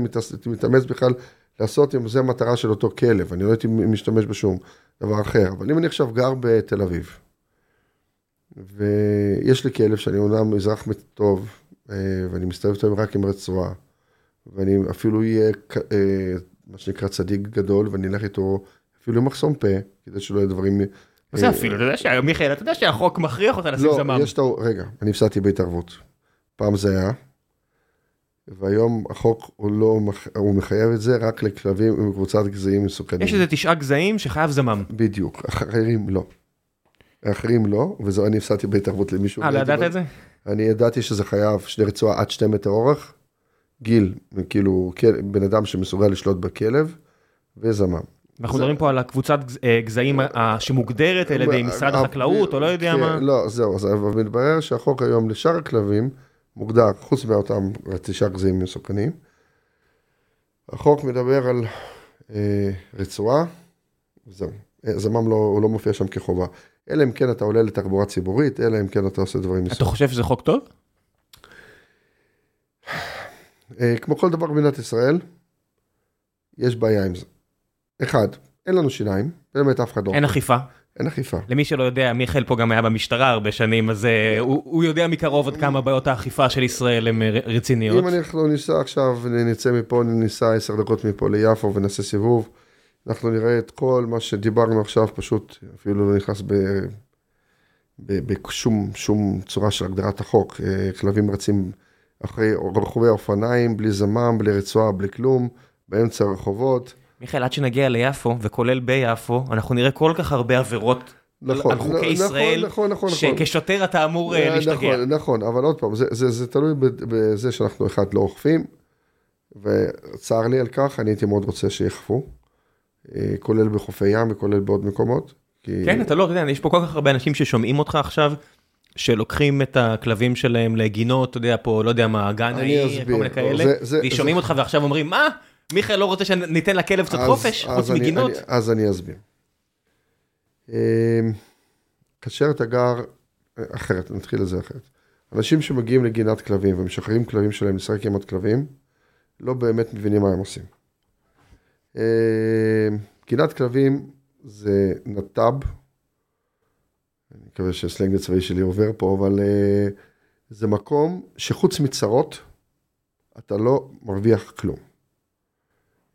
מתאמץ בכלל לעשות אם זה המטרה של אותו כלב, אני לא הייתי משתמש בשום דבר אחר. אבל אם אני עכשיו גר בתל אביב, ויש לי כלב שאני אומנם אזרח טוב, אה, ואני מסתובב איתו רק עם רצועה, ואני אפילו אהיה, אה, מה שנקרא צדיק גדול, ואני אלך איתו אפילו עם מחסום פה, כדי שלא יהיו דברים... מה זה אה, אפילו? אתה יודע שמיכאל, אתה יודע שהחוק מכריח אותה לשים זמם. לא, יש את ה... רגע, אני הפסדתי בהתערבות. פעם זה היה, והיום החוק הוא לא, הוא מחייב את זה רק לכלבים עם קבוצת גזעים מסוכנים. יש איזה תשעה גזעים שחייב זמם. בדיוק, אחרים לא. האחרים לא, וזו אני הפסדתי בהתערבות למישהו. אה, לא ידעת את זה? אני ידעתי שזה חייב שני רצועה עד שתי מטר אורך, גיל, כאילו בן אדם שמסוגל לשלוט בכלב, וזמם. אנחנו מדברים פה על הקבוצת אה, גזעים שמוגדרת על ידי משרד החקלאות, או לא יודע כן, מה. לא, זהו, אבל מתברר שהחוק היום לשאר הכלבים מוגדר, חוץ מאותם תשעה גזעים מסוכנים. החוק מדבר על אה, רצועה, זהו. זמם לא, הוא לא מופיע שם כחובה. אלא אם כן אתה עולה לתחבורה ציבורית, אלא אם כן אתה עושה דברים מסוימים. אתה חושב שזה חוק טוב? אה, כמו כל דבר במדינת ישראל, יש בעיה עם זה. אחד, אין לנו שיניים, באמת אף אחד לא... אין אכיפה. אין אכיפה. למי שלא יודע, מיכאל פה גם היה במשטרה הרבה שנים, אז אה, הוא, יודע מקרוב עד כמה בעיות האכיפה של ישראל הן רציניות. אם אנחנו ניסע עכשיו, נצא מפה, ניסע עשר דקות מפה ליפו ונעשה סיבוב. אנחנו נראה את כל מה שדיברנו עכשיו, פשוט אפילו לא נכנס בשום שום צורה של הגדרת החוק. אה, כלבים רצים אחרי רחובי האופניים, בלי זמם, בלי רצועה, בלי כלום, באמצע הרחובות. מיכאל, עד שנגיע ליפו, וכולל ביפו, אנחנו נראה כל כך הרבה עבירות נכון, על חוקי נכון, ישראל, נכון, נכון, נכון. שכשוטר אתה אמור אה, להשתגע. נכון, נכון, אבל עוד פעם, זה, זה, זה תלוי בזה שאנחנו אחד לא אוכפים, וצר לי על כך, אני הייתי מאוד רוצה שיאכפו. אה, כולל בחופי ים וכולל בעוד מקומות. כי... כן, אתה לא, אתה יודע, יש פה כל כך הרבה אנשים ששומעים אותך עכשיו, שלוקחים את הכלבים שלהם לגינות, אתה יודע, פה, לא יודע מה, גן העיר, כל מיני כאלה, ושומעים אותך ועכשיו אומרים, מה? מיכאל לא רוצה שניתן לכלב קצת חופש, חוץ מגינות? אז אני אסביר. אמ, כאשר אתה גר, אחרת, נתחיל לזה אחרת. אנשים שמגיעים לגינת כלבים ומשחררים כלבים שלהם לשחק עם עוד כלבים, לא באמת מבינים מה הם עושים. גינת אה, כלבים זה נת"ב, אני מקווה שהסלנג הצבאי שלי עובר פה, אבל אה, זה מקום שחוץ מצרות, אתה לא מרוויח כלום.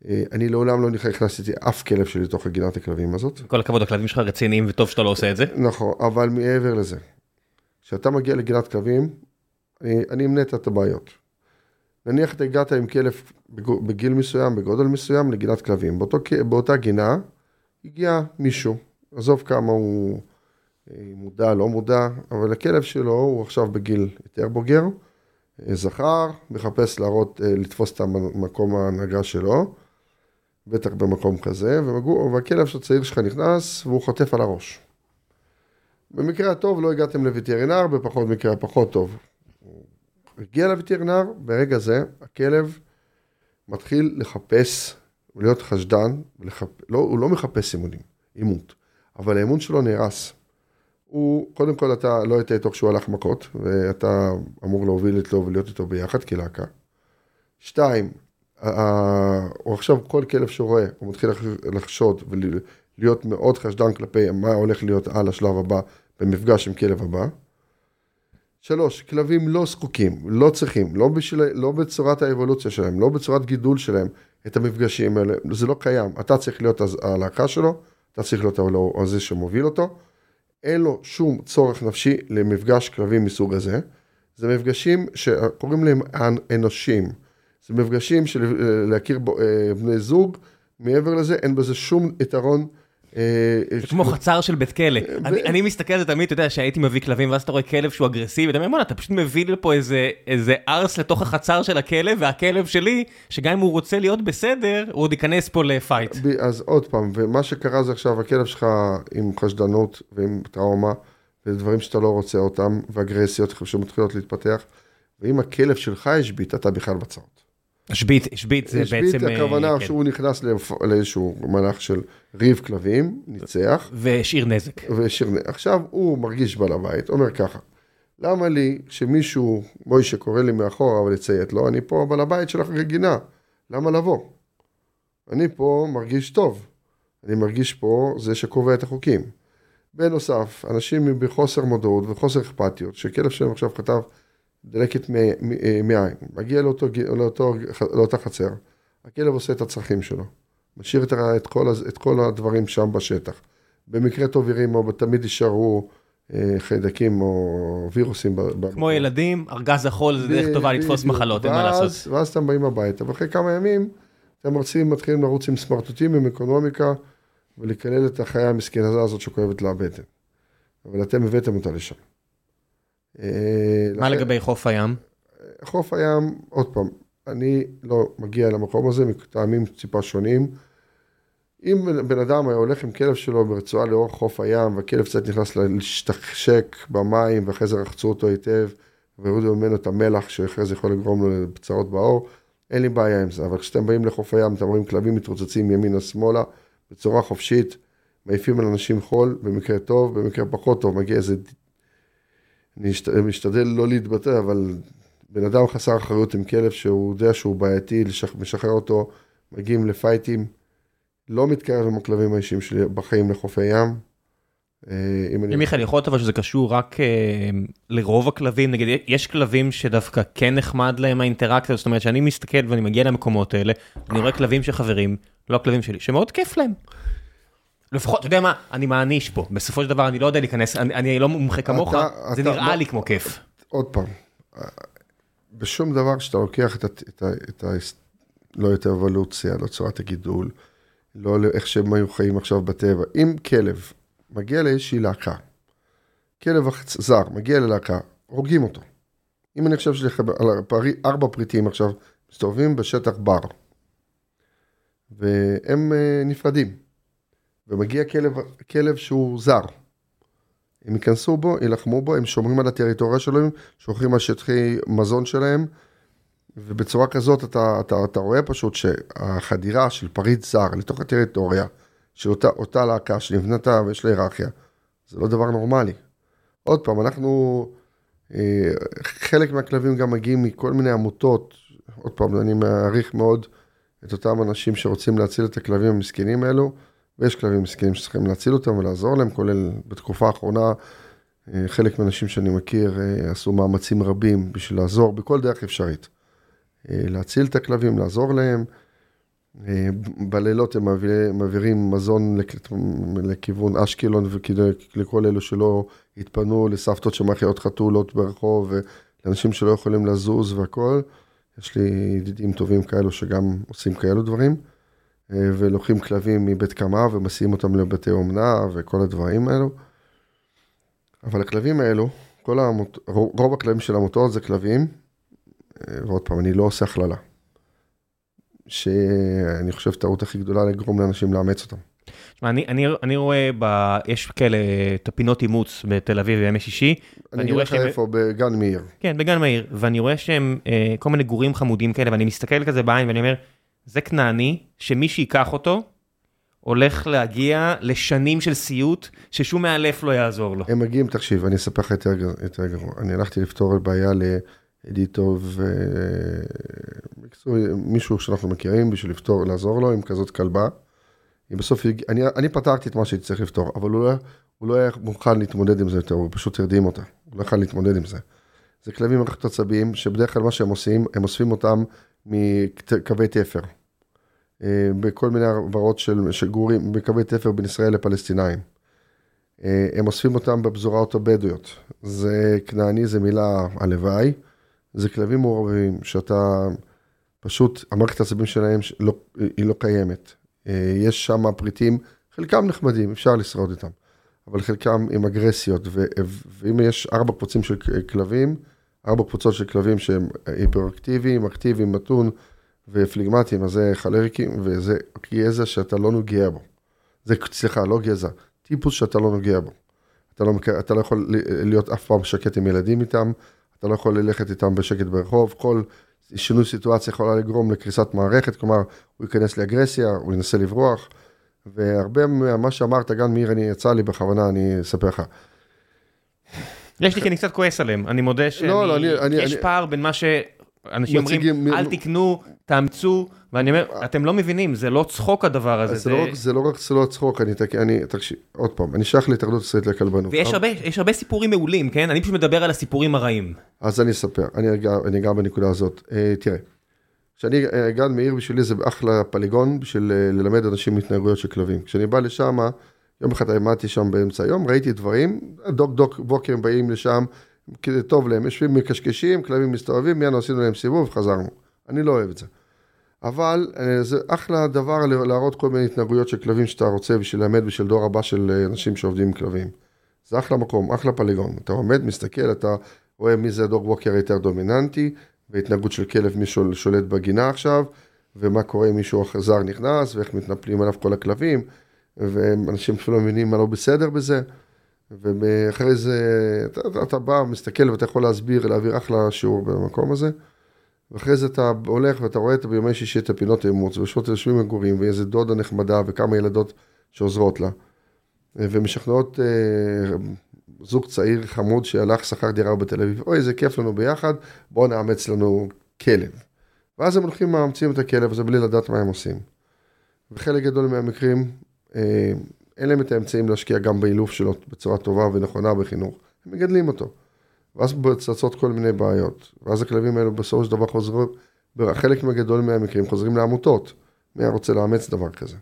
אה, אני לעולם לא הכנסתי אף כלב שלי לתוך הגינת הכלבים הזאת. כל הכבוד, הכלבים שלך רציניים וטוב שאתה לא עושה את זה. נכון, אבל מעבר לזה, כשאתה מגיע לגינת כלבים, אני, אני אמנה את הבעיות. נניח אתה הגעת עם כלב בגיל מסוים, בגודל מסוים, לגינת כלבים. באותו, באותה גינה הגיע מישהו, עזוב כמה הוא אה, מודע, לא מודע, אבל הכלב שלו הוא עכשיו בגיל יותר בוגר, אה, זכר, מחפש להראות, אה, לתפוס את המקום ההנהגה שלו, בטח במקום כזה, והכלב הצעיר שלך נכנס והוא חוטף על הראש. במקרה הטוב לא הגעתם לווטרינר, בפחות מקרה פחות טוב. הוא הגיע לווטרינר, ברגע זה הכלב מתחיל לחפש, להיות חשדן, לחפ... לא, הוא לא מחפש אימונים, אימות, אבל האימון שלו נהרס. הוא, קודם כל אתה לא היית איתו כשהוא הלך מכות, ואתה אמור להוביל איתו ולהיות איתו ביחד כלהקה. שתיים, הוא עכשיו, כל כלב שרואה, הוא מתחיל לחשוד ולהיות מאוד חשדן כלפי מה הולך להיות על השלב הבא במפגש עם כלב הבא. שלוש, כלבים לא זקוקים, לא צריכים, לא, בשביל, לא בצורת האבולוציה שלהם, לא בצורת גידול שלהם, את המפגשים האלה, זה לא קיים. אתה צריך להיות הלהקה שלו, אתה צריך להיות זה שמוביל אותו. אין לו שום צורך נפשי למפגש כלבים מסוג הזה. זה מפגשים שקוראים להם אנושים. זה מפגשים של להכיר אה, בני זוג, מעבר לזה אין בזה שום יתרון. אה, זה כמו חצר של בית כלא. אני מסתכל על זה תמיד, אתה יודע, שהייתי מביא כלבים, ואז אתה רואה כלב שהוא אגרסיבי, ואתה אומר, בוא'נה, אתה פשוט מביא לפה איזה ארס לתוך החצר של הכלב, והכלב שלי, שגם אם הוא רוצה להיות בסדר, הוא עוד ייכנס פה לפייט. אז עוד פעם, ומה שקרה זה עכשיו, הכלב שלך עם חשדנות ועם טראומה, ודברים שאתה לא רוצה אותם, ואגרסיות שמתחילות להתפתח, ואם הכלב שלך השבית, אתה בכלל בצרות. השבית, השבית זה בעצם... השבית הכוונה כן. שהוא נכנס לאיזשהו מהלך של ריב כלבים, ניצח. והשאיר נזק. והשאיר נזק. עכשיו הוא מרגיש בעל הבית, אומר ככה, למה לי שמישהו, מוישה קורא לי מאחורה ולציית לו, אני פה בעל הבית שלך רגינה, למה לבוא? אני פה מרגיש טוב, אני מרגיש פה זה שקובע את החוקים. בנוסף, אנשים בחוסר מודעות וחוסר אכפתיות, שכלב שלהם עכשיו כתב דלקת מעין, מגיע לאותו, לאותו, לאותה חצר, הכלב עושה את הצרכים שלו, משאיר את, את, כל, את כל הדברים שם בשטח. במקרה טוב יראים או תמיד יישארו אה, חיידקים או וירוסים. כמו ב... ילדים, ארגז החול זה דרך טובה לתפוס מחלות, אין מה לעשות. ואז אתם באים הביתה, ואחרי כמה ימים אתם רוצים, מתחילים לרוץ עם סמרטוטים, עם אקונומיקה, ולקלל את החיה המסכנה הזאת שכואבת לה הבטן. אבל אתם הבאתם אותה לשם. אה, מה לגבי חוף הים? חוף הים, עוד פעם, אני לא מגיע למקום הזה מטעמים ציפה שונים. אם בן אדם היה הולך עם כלב שלו ברצועה לאורך חוף הים, והכלב קצת נכנס להשתכשק במים, ואחרי זה רחצו אותו היטב, והורידו ממנו את המלח, שאחרי זה יכול לגרום לו לבצרות בעור, אין לי בעיה עם זה. אבל כשאתם באים לחוף הים, אתם רואים כלבים מתרוצצים ימינה-שמאלה, בצורה חופשית, מעיפים על אנשים חול, במקרה טוב, במקרה פחות טוב, מגיע איזה אני משתדל לא להתבטא, אבל בן אדם חסר אחריות עם כלב שהוא יודע שהוא בעייתי, משחרר אותו, מגיעים לפייטים, לא מתקרב עם הכלבים האישיים שלי בחיים לחופי ים. אה, מיכאל, יכול להיות אבל שזה קשור רק אה, לרוב הכלבים, נגיד יש כלבים שדווקא כן נחמד להם האינטראקציה, זאת אומרת שאני מסתכל ואני מגיע למקומות האלה, אני רואה כלבים של חברים, לא הכלבים שלי, שמאוד כיף להם. לפחות, אתה יודע מה, אני מעניש פה, בסופו של דבר אני לא יודע להיכנס, אני, אני לא מומחה כמוך, אתה, זה אתה, נראה לא, לי כמו כיף. עוד פעם, בשום דבר שאתה לוקח את, את, את, את ה... לא את האבולוציה, לא צורת הגידול, לא איך שהם היו חיים עכשיו בטבע. אם כלב מגיע לאיזושהי להקה, כלב זר מגיע ללהקה, הורגים אותו. אם אני חושב שיש לי ארבע פריטים עכשיו מסתובבים בשטח בר, והם אה, נפרדים. ומגיע כלב, כלב שהוא זר. הם ייכנסו בו, יילחמו בו, הם שומרים על הטריטוריה שלהם, שוכרים על שטחי מזון שלהם, ובצורה כזאת אתה, אתה, אתה רואה פשוט שהחדירה של פריט זר לתוך הטריטוריה של אותה, אותה להקה שנבנתה ויש לה היררכיה, זה לא דבר נורמלי. עוד פעם, אנחנו, אה, חלק מהכלבים גם מגיעים מכל מיני עמותות, עוד פעם, אני מעריך מאוד את אותם אנשים שרוצים להציל את הכלבים המסכנים האלו, ויש כלבים מסכנים שצריכים להציל אותם ולעזור להם, כולל בתקופה האחרונה, אה, חלק מהאנשים שאני מכיר אה, עשו מאמצים רבים בשביל לעזור בכל דרך אפשרית. אה, להציל את הכלבים, לעזור להם. בלילות הם מעבירים מזון לכיוון אשקלון ולכל אלו שלא התפנו לסבתות שמאחיות חתולות ברחוב ולאנשים שלא יכולים לזוז והכול. יש לי ידידים טובים כאלו שגם עושים כאלו דברים. אה, ולוקחים כלבים מבית קמה ומסיעים אותם לבתי אומנה וכל הדברים האלו. אבל הכלבים האלו, כל העמות, רוב הכלבים של העמותות זה כלבים, אה, ועוד פעם, אני לא עושה הכללה. שאני חושב טעות הכי גדולה לגרום לאנשים לאמץ אותם. תשמע, אני, אני, אני רואה, ב, יש כאלה, את הפינות אימוץ בתל אביב בימי שישי. אני אגיד לך איפה, בגן מאיר. כן, בגן מאיר, ואני רואה שהם אה, כל מיני גורים חמודים כאלה, ואני מסתכל כזה בעין ואני אומר, זה כנעני, שמי שיקח אותו, הולך להגיע לשנים של סיוט, ששום מאלף לא יעזור לו. הם מגיעים, תקשיב, אני אספר לך יותר יותר גרוע. אני הלכתי לפתור בעיה לאדיטוב, בקיצור, מישהו שאנחנו מכירים בשביל לפתור, לעזור לו עם כזאת כלבה. בסוף, אני, אני פתרתי את מה שהייתי צריך לפתור, אבל הוא לא, הוא לא היה מוכן להתמודד עם זה יותר, הוא פשוט הרדים אותה. הוא לא יכול להתמודד עם זה. זה כלבים עם מערכת עצבים, שבדרך כלל מה שהם עושים, הם אוספים אותם מקווי תפר. אה, בכל מיני העברות של, של גורים, בקווי תפר בין ישראל לפלסטינאים. אה, הם אוספים אותם בפזורות הבדואיות. זה כנעני, זה מילה הלוואי. זה כלבים מעורבים, שאתה פשוט, המערכת העצבים שלהם לא, היא לא קיימת. אה, יש שם פריטים, חלקם נחמדים, אפשר לשרוד איתם, אבל חלקם עם אגרסיות, ואם יש ארבע קבוצים של כלבים, ארבע קבוצות של כלבים שהם היפראקטיביים, אקטיביים, מתון ופליגמטיים, אז זה חלריקים, וזה גזע שאתה לא נוגע בו. זה, סליחה, לא גזע, טיפוס שאתה לא נוגע בו. אתה לא, אתה לא יכול להיות אף פעם שקט עם ילדים איתם, אתה לא יכול ללכת איתם בשקט ברחוב, כל שינוי סיטואציה יכולה לגרום לקריסת מערכת, כלומר, הוא ייכנס לאגרסיה, הוא ינסה לברוח, והרבה ממה שאמרת, גם מאיר, אני יצא לי בכוונה, אני אספר לך. יש לי כי אני קצת כועס עליהם, אני מודה שאני... לא, לא, פער בין מה שאנשים אומרים, מציגים- אל תקנו, תאמצו, ואני אומר, אתם לא מבינים, זה לא צחוק הדבר הזה. אז זה לא רק- זה לא רק, זה לא צחוק, אני, אני, תקשיב, עוד פעם, אני שייך להתאחדות הישראלית לכלבנות. ויש הרבה, הרבה סיפורים מעולים, כן? אני פשוט מדבר על הסיפורים הרעים. אז אני אספר, אני אגע, אני אגע בנקודה הזאת. אה, תראה, כשאני אה, גן מאיר בשבילי זה אחלה פוליגון בשביל אה, ללמד אנשים התנהגויות של כלבים. כשאני בא לשם, יום אחד עמדתי שם באמצע היום, ראיתי דברים, דוק דוק בוקר באים לשם, טוב להם, יושבים מקשקשים, כלבים מסתובבים, מיד עשינו להם סיבוב וחזרנו. אני לא אוהב את זה. אבל אה, זה אחלה דבר להראות כל מיני התנהגויות של כלבים שאתה רוצה בשביל ללמד בשביל דור הבא של אה, אנשים שעובדים עם כלבים. זה אחלה מקום, אחלה פוליגון. אתה עומד, מסתכל, אתה רואה מי זה הדוג ווקר היותר דומיננטי, והתנהגות של כלב, מי שול- שולט בגינה עכשיו, ומה קורה אם מישהו זר נכנס, ואיך מתנפלים עליו כל הכלבים, ואנשים אפילו לא מבינים מה לא בסדר בזה. ואחרי זה, אתה, אתה, אתה בא, מסתכל ואתה יכול להסביר, להעביר אחלה שיעור במקום הזה. ואחרי זה אתה הולך ואתה רואה את בימי שישי את הפינות האימוץ, ושעות יושבים מגורים, ואיזה דודה נחמדה וכמה ילדות שעוזרות לה. ומשכנעות אה, זוג צעיר חמוד שהלך, שכר דירה בתל אביב, אוי, איזה כיף לנו ביחד, בואו נאמץ לנו כלב. ואז הם הולכים מאמצים את הכלב הזה בלי לדעת מה הם עושים. וחלק גדול מהמקרים, אין להם את האמצעים להשקיע גם באילוף שלו בצורה טובה ונכונה בחינוך, הם מגדלים אותו. ואז צצות כל מיני בעיות, ואז הכלבים האלו בסופו של דבר חוזרים, חלק מהגדול מהמקרים חוזרים לעמותות, מי רוצה לאמץ דבר כזה.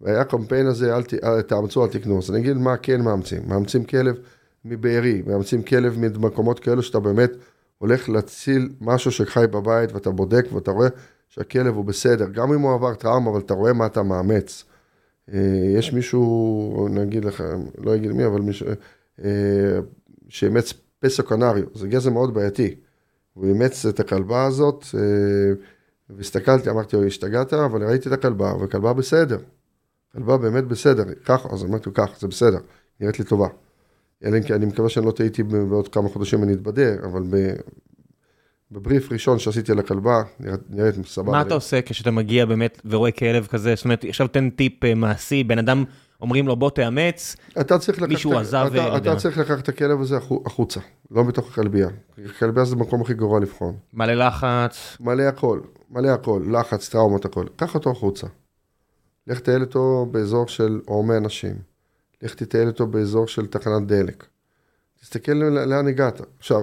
והיה קמפיין הזה, אל ת, אל, תאמצו, אל תקנו. אז אני אגיד מה כן מאמצים. מאמצים כלב מבארי, מאמצים כלב ממקומות כאלו שאתה באמת הולך להציל משהו שחי בבית ואתה בודק ואתה רואה שהכלב הוא בסדר, גם אם הוא עבר טראומה, אבל אתה רואה מה אתה מאמץ. אה, יש מישהו, נגיד לך, לא אגיד מי, אבל מישהו, אה, שאימץ פסו קנריו, זה גזע מאוד בעייתי. הוא אימץ את הכלבה הזאת, אה, והסתכלתי, אמרתי לו, השתגעת, אבל ראיתי את הכלבה, והכלבה בסדר. כלבה באמת בסדר, ככה, אז אמרתי לו, כך, זה בסדר, נראית לי טובה. אלא אם כן, אני מקווה שאני לא טעיתי בעוד כמה חודשים אני אתבדה, אבל. בבריף ראשון שעשיתי על הכלבה, נראית, נראית סבבה. מה אתה עושה כשאתה מגיע באמת ורואה כלב כזה? זאת אומרת, עכשיו תן טיפ אה, מעשי, בן אדם אומרים לו בוא תאמץ, אתה צריך לקחת, מישהו עזב אתה, יודע. אתה צריך לקחת את הכלב הזה החו- החוצה, לא בתוך הכלבייה. הכלבייה זה המקום הכי גרוע לבחון. מלא לחץ, מלא הכל, מלא הכל, לחץ, טראומות, הכל. קח אותו החוצה. לך תטייל אותו באזור של עורמי אנשים. לך תטייל אותו באזור של תחנת דלק. תסתכל לאן הגעת. עכשיו,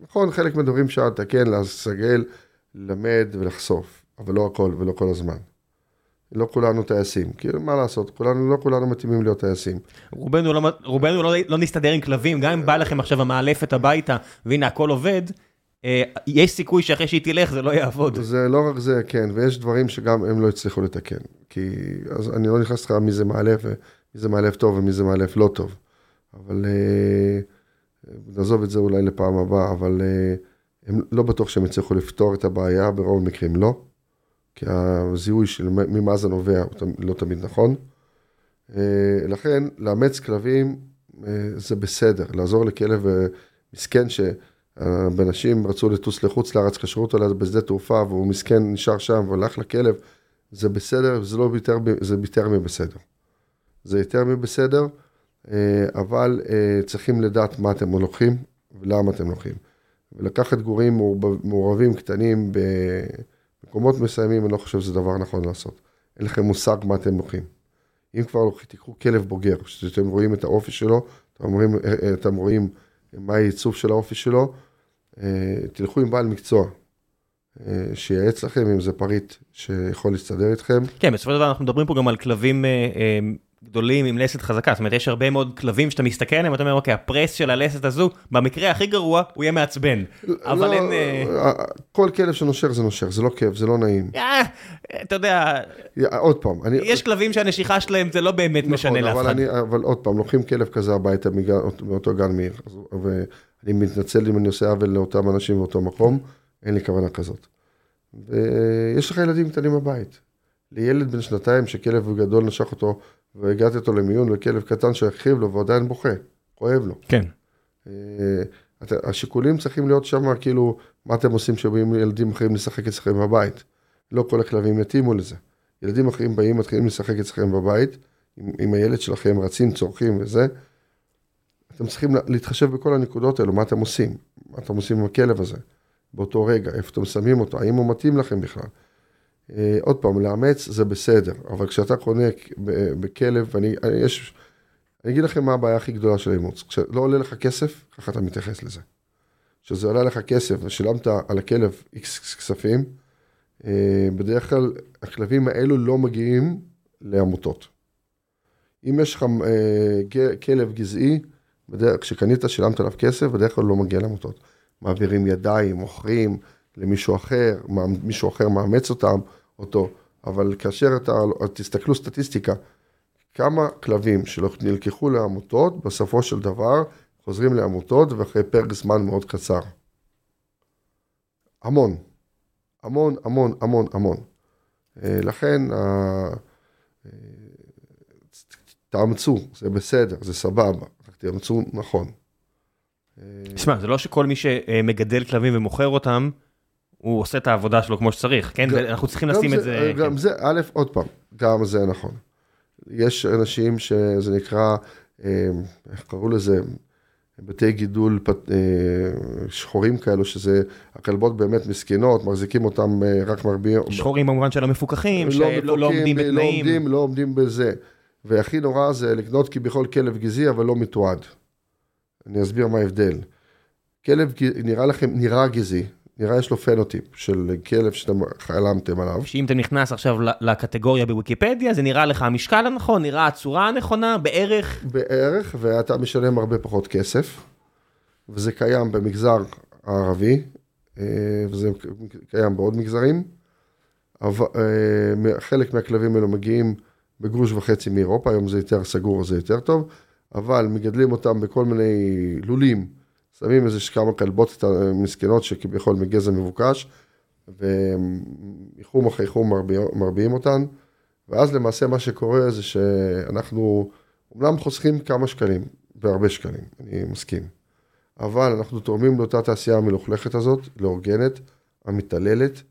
נכון, חלק מהדברים שאתה כן, להסגל, ללמד ולחשוף, אבל לא הכל ולא כל הזמן. לא כולנו טייסים, כי מה לעשות, כולנו, לא כולנו מתאימים להיות טייסים. רובנו לא, רובנו לא, לא נסתדר עם כלבים, גם אם בא לכם עכשיו המאלפת הביתה, והנה הכל עובד, אה, יש סיכוי שאחרי שהיא תלך זה לא יעבוד. זה לא רק זה, כן, ויש דברים שגם הם לא הצליחו לתקן. כי, אז אני לא נכנס לך מי זה מאלף, ומי זה מאלף טוב ומי זה מאלף לא טוב. אבל אה, נעזוב את זה אולי לפעם הבאה, אבל אה, הם לא בטוח שהם יצליחו לפתור את הבעיה, ברוב המקרים לא. כי הזיהוי של ממה זה נובע הוא לא תמיד נכון. לכן, לאמץ כלבים זה בסדר, לעזור לכלב מסכן שבנשים רצו לטוס לחוץ לארץ, קשרו אותו בשדה תעופה והוא מסכן נשאר שם והלך לכלב, זה בסדר, זה לא ביטר, זה ביטר מבסדר. זה יותר מבסדר, אבל צריכים לדעת מה אתם לוקחים ולמה אתם לוקחים. ולקחת גורים מעורבים קטנים במקומות מסוימים, אני לא חושב שזה דבר נכון לעשות. אין לכם מושג מה אתם לוקחים. אם כבר תיקחו כלב בוגר, שאתם רואים את האופי שלו, אתם רואים, אתם רואים מה העיצוב של האופי שלו, תלכו עם בעל מקצוע, שייעץ לכם אם זה פריט שיכול להסתדר איתכם. כן, בסופו של דבר אנחנו מדברים פה גם על כלבים גדולים עם לסת חזקה, זאת אומרת יש הרבה מאוד כלבים שאתה מסתכל עליהם ואתה אומר אוקיי הפרס של הלסת הזו במקרה הכי גרוע הוא יהיה מעצבן, אבל אין... כל כלב שנושר זה נושר, זה לא כיף, זה לא נעים. אתה יודע, עוד פעם, יש כלבים שהנשיכה שלהם זה לא באמת משנה לאף אחד. אבל עוד פעם, לוקחים כלב כזה הביתה מאותו גן מאיר, ואני מתנצל אם אני עושה עוול לאותם אנשים באותו מקום, אין לי כוונה כזאת. ויש לך ילדים קטנים בבית. לילד בן שנתיים שכלב גדול נשך אותו והגעתי אותו למיון וכלב קטן שהרחיב לו והוא עדיין בוכה, כואב לו. כן. Uh, השיקולים צריכים להיות שם כאילו, מה אתם עושים שבאים ילדים אחרים לשחק אצלכם בבית? לא כל הכלבים יתאימו לזה. ילדים אחרים באים, מתחילים לשחק אצלכם בבית, עם, עם הילד שלכם, רצים, צורכים וזה. אתם צריכים להתחשב בכל הנקודות האלו, מה אתם עושים? מה אתם עושים עם הכלב הזה? באותו רגע, איפה אתם שמים אותו? האם הוא מתאים לכם בכלל? אה, עוד פעם, לאמץ זה בסדר, אבל כשאתה קונה בכלב, ואני יש, אני אגיד לכם מה הבעיה הכי גדולה של אימוץ. כשלא עולה לך כסף, ככה אתה מתייחס לזה. כשזה עולה לך כסף ושילמת על הכלב איקס כספים, אה, בדרך כלל הכלבים האלו לא מגיעים לעמותות. אם יש לך אה, כלב גזעי, כשקנית, שילמת עליו כסף, בדרך כלל לא מגיע לעמותות. מעבירים ידיים, מוכרים למישהו אחר, מישהו אחר מאמץ אותם, אותו, אבל כאשר אתה, תסתכלו סטטיסטיקה, כמה כלבים שנלקחו לעמותות, בסופו של דבר חוזרים לעמותות ואחרי פרק זמן מאוד קצר. המון, המון, המון, המון, המון. אה, לכן, אה, תאמצו, זה בסדר, זה סבבה, רק תאמצו נכון. תשמע, זה לא שכל מי שמגדל כלבים ומוכר אותם, הוא עושה את העבודה שלו כמו שצריך, כן? גם, אנחנו צריכים לשים זה, את זה... גם כן. זה, א', עוד פעם, גם זה נכון. יש אנשים שזה נקרא, אה, איך קראו לזה? בתי גידול פת, אה, שחורים כאלו, שזה, הכלבות באמת מסכנות, מחזיקים אותם אה, רק מרביעים. שחורים במובן של המפוקחים, לא שלא מפוקים, לא עומדים בתנאים. לא עומדים, לא עומדים בזה. והכי נורא זה לקנות כביכול כלב גזעי, אבל לא מתועד. אני אסביר מה ההבדל. כלב נראה לכם, נראה גזעי, נראה יש לו פנוטיפ של כלב שאתם חלמתם עליו. שאם אתה נכנס עכשיו לקטגוריה בוויקיפדיה, זה נראה לך המשקל הנכון, נראה הצורה הנכונה, בערך? בערך, ואתה משלם הרבה פחות כסף, וזה קיים במגזר הערבי, אה, וזה קיים בעוד מגזרים. אבל, אה, חלק מהכלבים האלו מגיעים בגרוש וחצי מאירופה, היום זה יותר סגור, זה יותר טוב, אבל מגדלים אותם בכל מיני לולים. שמים איזה כמה כלבות מסכנות שכביכול מגזע מבוקש, ואיחום אחרי איחום מרביע, מרביעים אותן, ואז למעשה מה שקורה זה שאנחנו אומנם חוסכים כמה שקלים, בהרבה שקלים, אני מסכים, אבל אנחנו תורמים לאותה תעשייה המלוכלכת הזאת, לא הוגנת, המתעללת,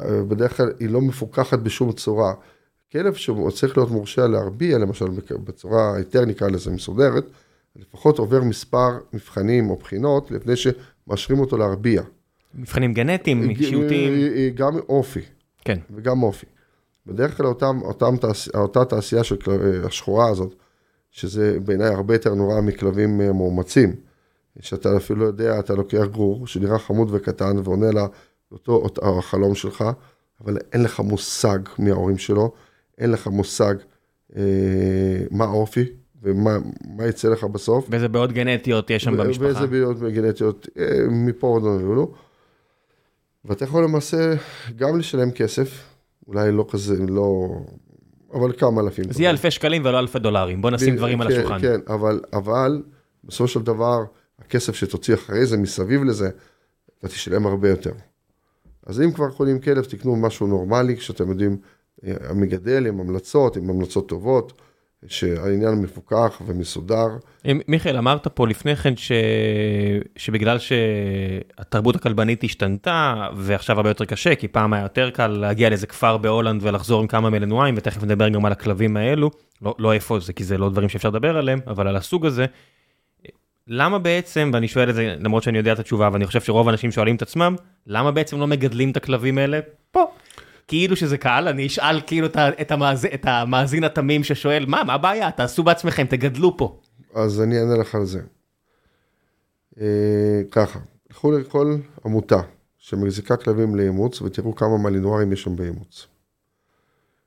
בדרך כלל היא לא מפוקחת בשום צורה. כלב שצריך להיות מורשה להרביע, למשל בצורה, יותר נקרא לזה מסודרת, לפחות עובר מספר מבחנים או בחינות לפני שמאשרים אותו להרביע. מבחנים גנטיים, אישיותיים? גם אופי. כן. וגם אופי. בדרך כלל אותם, אותם תעש... אותה תעשייה של. השחורה הזאת, שזה בעיניי הרבה יותר נורא מכלבים אה, מאומצים, שאתה אפילו לא יודע, אתה לוקח גרור שנראה חמוד וקטן ועונה לאותו החלום שלך, אבל אין לך מושג מי ההורים שלו, אין לך מושג אה, מה האופי, ומה יצא לך בסוף. ואיזה בעיות גנטיות יש שם במשפחה. ואיזה בעיות גנטיות אה, מפה עוד לא ואתה יכול למעשה גם לשלם כסף, אולי לא כזה, לא... אבל כמה אלפים. זה יהיה אלפי שקלים ולא אלפי דולרים, בוא נשים דברים על כן, השולחן. כן, אבל, אבל בסופו של דבר, הכסף שתוציא אחרי זה, מסביב לזה, אתה תשלם הרבה יותר. אז אם כבר קונים כלב, תקנו משהו נורמלי, כשאתם יודעים, אה, המגדל עם המלצות, עם המלצות טובות. שהעניין מפוקח ומסודר. מיכאל, אמרת פה לפני כן ש... שבגלל שהתרבות הכלבנית השתנתה ועכשיו הרבה יותר קשה, כי פעם היה יותר קל להגיע לאיזה כפר בהולנד ולחזור עם כמה מלנועים, ותכף נדבר גם על הכלבים האלו, לא, לא איפה זה, כי זה לא דברים שאפשר לדבר עליהם, אבל על הסוג הזה. למה בעצם, ואני שואל את זה למרות שאני יודע את התשובה, ואני חושב שרוב האנשים שואלים את עצמם, למה בעצם לא מגדלים את הכלבים האלה פה? כאילו שזה קל, אני אשאל כאילו את המאז... את המאזין התמים ששואל, מה, מה הבעיה? תעשו בעצמכם, תגדלו פה. אז אני אענה לך על זה. אה, ככה, תלכו לכל עמותה שמחזיקה כלבים לאימוץ ותראו כמה מלינוארים יש שם באימוץ.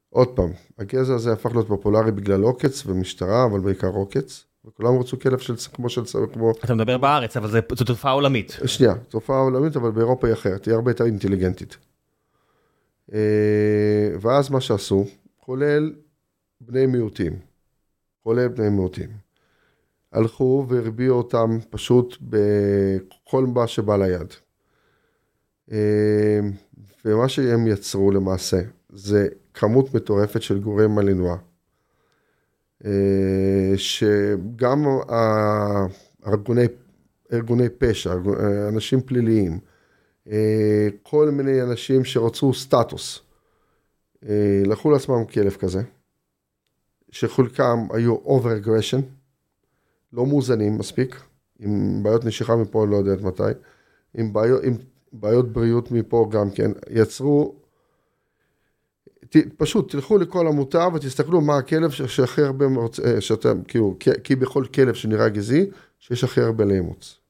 עוד פעם, הגזע הזה הפך להיות פופולרי בגלל עוקץ ומשטרה, אבל בעיקר עוקץ. וכולם רצו כלב של כמו של כמו... אתה מדבר בארץ, אבל זו תופעה עולמית. שנייה, תופעה עולמית, אבל באירופה היא אחרת, היא הרבה יותר אינטליגנטית. אה, ואז מה שעשו, כולל בני מיעוטים, כולל בני מיעוטים, הלכו והרביעו אותם פשוט בכל מה שבא ליד. אה, ומה שהם יצרו למעשה, זה כמות מטורפת של גורי מלינוע. אה, שגם ארגוני, ארגוני פשע, אנשים פליליים, כל מיני אנשים שרצו סטטוס, אה, לקחו לעצמם כלב כזה, שחלקם היו over aggression, לא מאוזנים מספיק, עם בעיות נשיכה מפה, לא יודעת מתי, עם בעיות, עם בעיות בריאות מפה גם כן, יצרו, ת, פשוט תלכו לכל עמותה ותסתכלו מה הכלב שהכי הרבה, אה, שאתם, כאילו, כי בכל כלב שנראה גזעי, שיש הכי הרבה לאימוץ.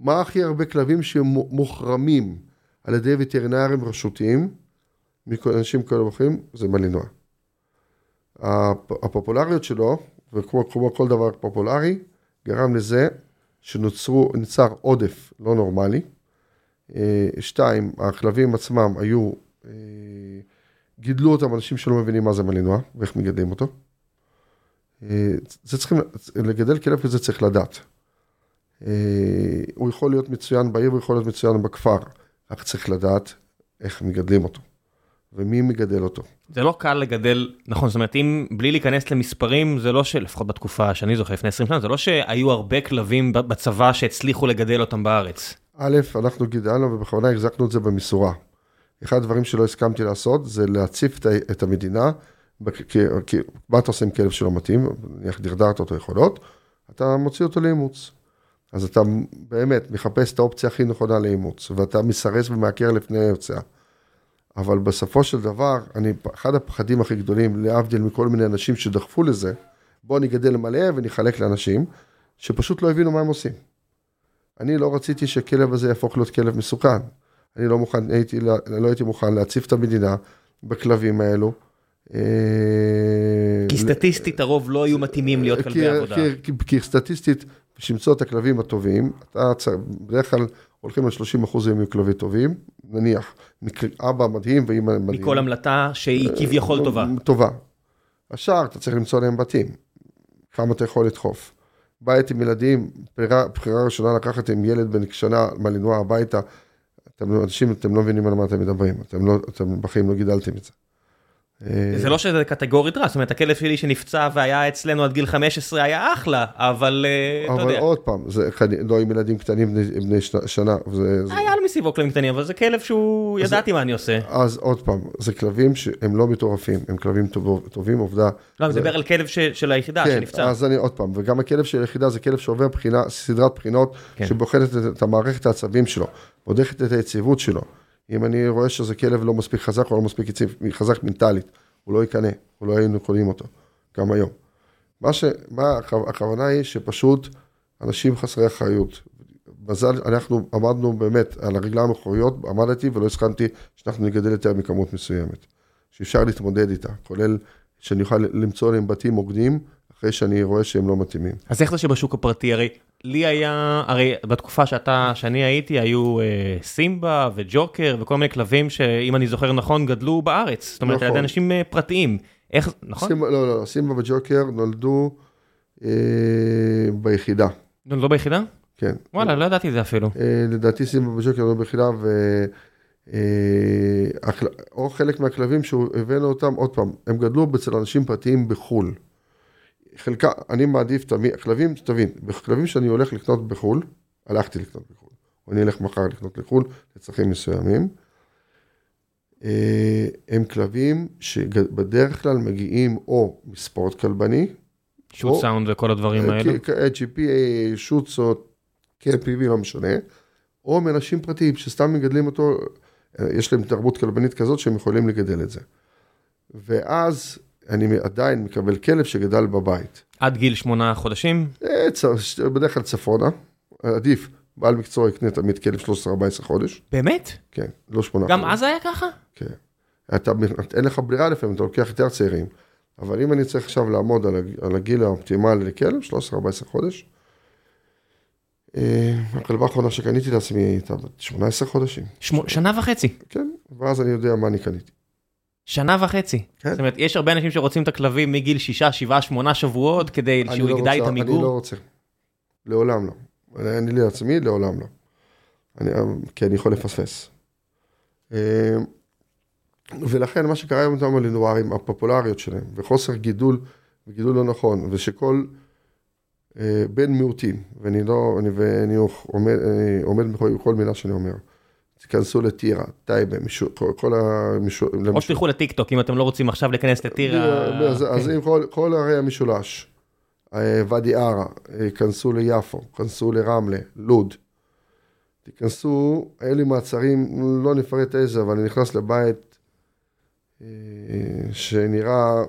מה הכי הרבה כלבים שמוחרמים על ידי וטרינרים רשותיים, מאנשים כאלה ואחרים, זה מלינוע. הפופולריות שלו, וכמו כל דבר פופולרי, גרם לזה שנוצרו, נוצר עודף לא נורמלי. אה, שתיים, הכלבים עצמם היו, אה, גידלו אותם אנשים שלא מבינים מה זה מלינוע ואיך מגדלים אותו. אה, זה צריכים, לגדל כלב כזה צריך לדעת. אה, הוא יכול להיות מצוין בעיר, הוא יכול להיות מצוין בכפר, רק צריך לדעת איך מגדלים אותו, ומי מגדל אותו. זה לא קל לגדל, נכון, זאת אומרת, אם בלי להיכנס למספרים, זה לא שלפחות בתקופה שאני זוכר, לפני 20 שנה, זה לא שהיו הרבה כלבים בצבא שהצליחו לגדל אותם בארץ. א', אנחנו גידלנו ובכוונה החזקנו את זה במשורה. אחד הדברים שלא הסכמתי לעשות זה להציף את המדינה, כי, כי מה אתה עושה עם כלב שלא מתאים, נניח דרדרת אותו יכולות, אתה מוציא אותו לאימוץ. אז אתה באמת מחפש את האופציה הכי נכונה לאימוץ, ואתה מסרס ומעקר לפני היוצאה. אבל בסופו של דבר, אני, אחד הפחדים הכי גדולים, להבדיל מכל מיני אנשים שדחפו לזה, בוא נגדל מלא ונחלק לאנשים, שפשוט לא הבינו מה הם עושים. אני לא רציתי שהכלב הזה יהפוך להיות כלב מסוכן. אני לא מוכן, הייתי, לא הייתי מוכן להציף את המדינה בכלבים האלו. אה, כי סטטיסטית הרוב לא היו מתאימים להיות כלבי עבודה. כי סטטיסטית, בשביל למצוא את הכלבים הטובים, אתה בדרך כלל הולכים על 30 אחוז יהיו כלבים טובים, נניח, אבא מדהים ואמא מדהים. מכל המלטה שהיא אה, כביכול טובה. טובה. השאר אתה צריך למצוא להם בתים, כמה אתה יכול לדחוף. בית עם ילדים, בחירה ראשונה לקחת עם ילד בן שנה מלינוע הביתה, אתם לא, אנשים, אתם לא מבינים על מה אתם מדברים, אתם, לא, אתם בחיים לא גידלתם את זה. אה, זה לא שזה קטגורית רע, זאת אומרת הכלב שלי שנפצע והיה אצלנו עד גיל 15 היה אחלה, אבל אה, אתה יודע. אבל עוד פעם, זה לא עם ילדים קטנים בני שנה. היה לו מסביבו כלבים קטנים, אבל זה כלב שהוא, ידעתי מה אני עושה. אז עוד פעם, זה כלבים שהם לא מטורפים, הם כלבים טובים, עובדה. לא, אני מדבר על כלב של היחידה כן, שנפצע. אז אני עוד פעם, וגם הכלב של היחידה זה כלב שעובר סדרת בחינות, כן. שבוחנת את המערכת העצבים שלו, בודקת את היציבות שלו. אם אני רואה שזה כלב לא מספיק חזק או לא מספיק יציב, חזק מנטלית, הוא לא יקנא, הוא לא היינו קונים אותו, גם היום. מה ש... מה הכוונה היא שפשוט אנשים חסרי אחריות. מזל, אנחנו עמדנו באמת על הרגליים האחוריות, עמדתי ולא הסכמתי שאנחנו נגדל יותר מכמות מסוימת. שאפשר להתמודד איתה, כולל שאני אוכל למצוא להם בתים הוגנים, אחרי שאני רואה שהם לא מתאימים. אז איך זה שבשוק הפרטי, הרי לי היה, הרי בתקופה שאתה, שאני הייתי, היו אה, סימבה וג'וקר וכל מיני כלבים שאם אני זוכר נכון, גדלו בארץ. זאת אומרת, נכון. על אנשים אה, פרטיים. איך, נכון? סימבה, לא, לא, סימבה וג'וקר נולדו אה, ביחידה. נולדו ביחידה? כן. וואלה, לא ידעתי את זה אפילו. אה, לדעתי סימבה וג'וקר נולדו ביחידה, ו... אה, או חלק מהכלבים שהבאנו אותם, עוד פעם, הם גדלו אצל אנשים פרטיים בחו"ל. חלקה, אני מעדיף תמיד, כלבים, תבין, בכלבים שאני הולך לקנות בחו"ל, הלכתי לקנות בחו"ל, או אני אלך מחר לקנות לחו"ל לצרכים מסוימים, אה, הם כלבים שבדרך כלל מגיעים או מספורט כלבני, שוט או- סאונד וכל הדברים האלה. GP, שוטסות, KPV, לא משנה, או מאנשים פרטיים שסתם מגדלים אותו, אה, יש להם תרבות כלבנית כזאת שהם יכולים לגדל את זה. ואז אני עדיין מקבל כלב שגדל בבית. עד גיל שמונה חודשים. אה, בדרך כלל צפונה, עדיף, בעל מקצוע יקנה תמיד כלב 13-14 חודש, באמת? כן, לא שמונה גם חודש. אז היה ככה? כן. אתה, אין לך ברירה לפעמים, אתה לוקח יותר צעירים. אבל אם אני צריך עכשיו לעמוד על, הג- על הגיל האופטימלי לכלב, 13-14 חודש, אה, הכלבה האחרונה שקניתי לעצמי הייתה בת 18 חודשים. שנה וחצי. כן, ואז אני יודע מה אני קניתי. שנה וחצי. כן. זאת אומרת, יש הרבה אנשים שרוצים את הכלבים מגיל שישה, שבעה, שמונה שבועות, כדי שהוא לא יגדל רוצה- איתם אני. לא רוצה. לעולם לא. אני לעצמי, לעולם לא. אני, כי אני יכול לפספס. אה, ולכן מה שקרה עם אותם הלינוארים, הפופולריות שלהם, וחוסר גידול, וגידול לא נכון, ושכל אה, בן מיעוטים, ואני לא, אני, ואני עומד, עומד בכל כל מילה שאני אומר. תיכנסו לטירה, טייבה, כל, כל המישור, או שתלכו לטיק טוק אם אתם לא רוצים עכשיו להיכנס לטירה. אז, אז אם כל, כל ערי המשולש, אה, ואדי ערה, אה, כנסו ליפו, כנסו לרמלה, לוד, תיכנסו, היה לי מעצרים, לא נפרט איזה, אבל אני נכנס לבית אה, שנראה,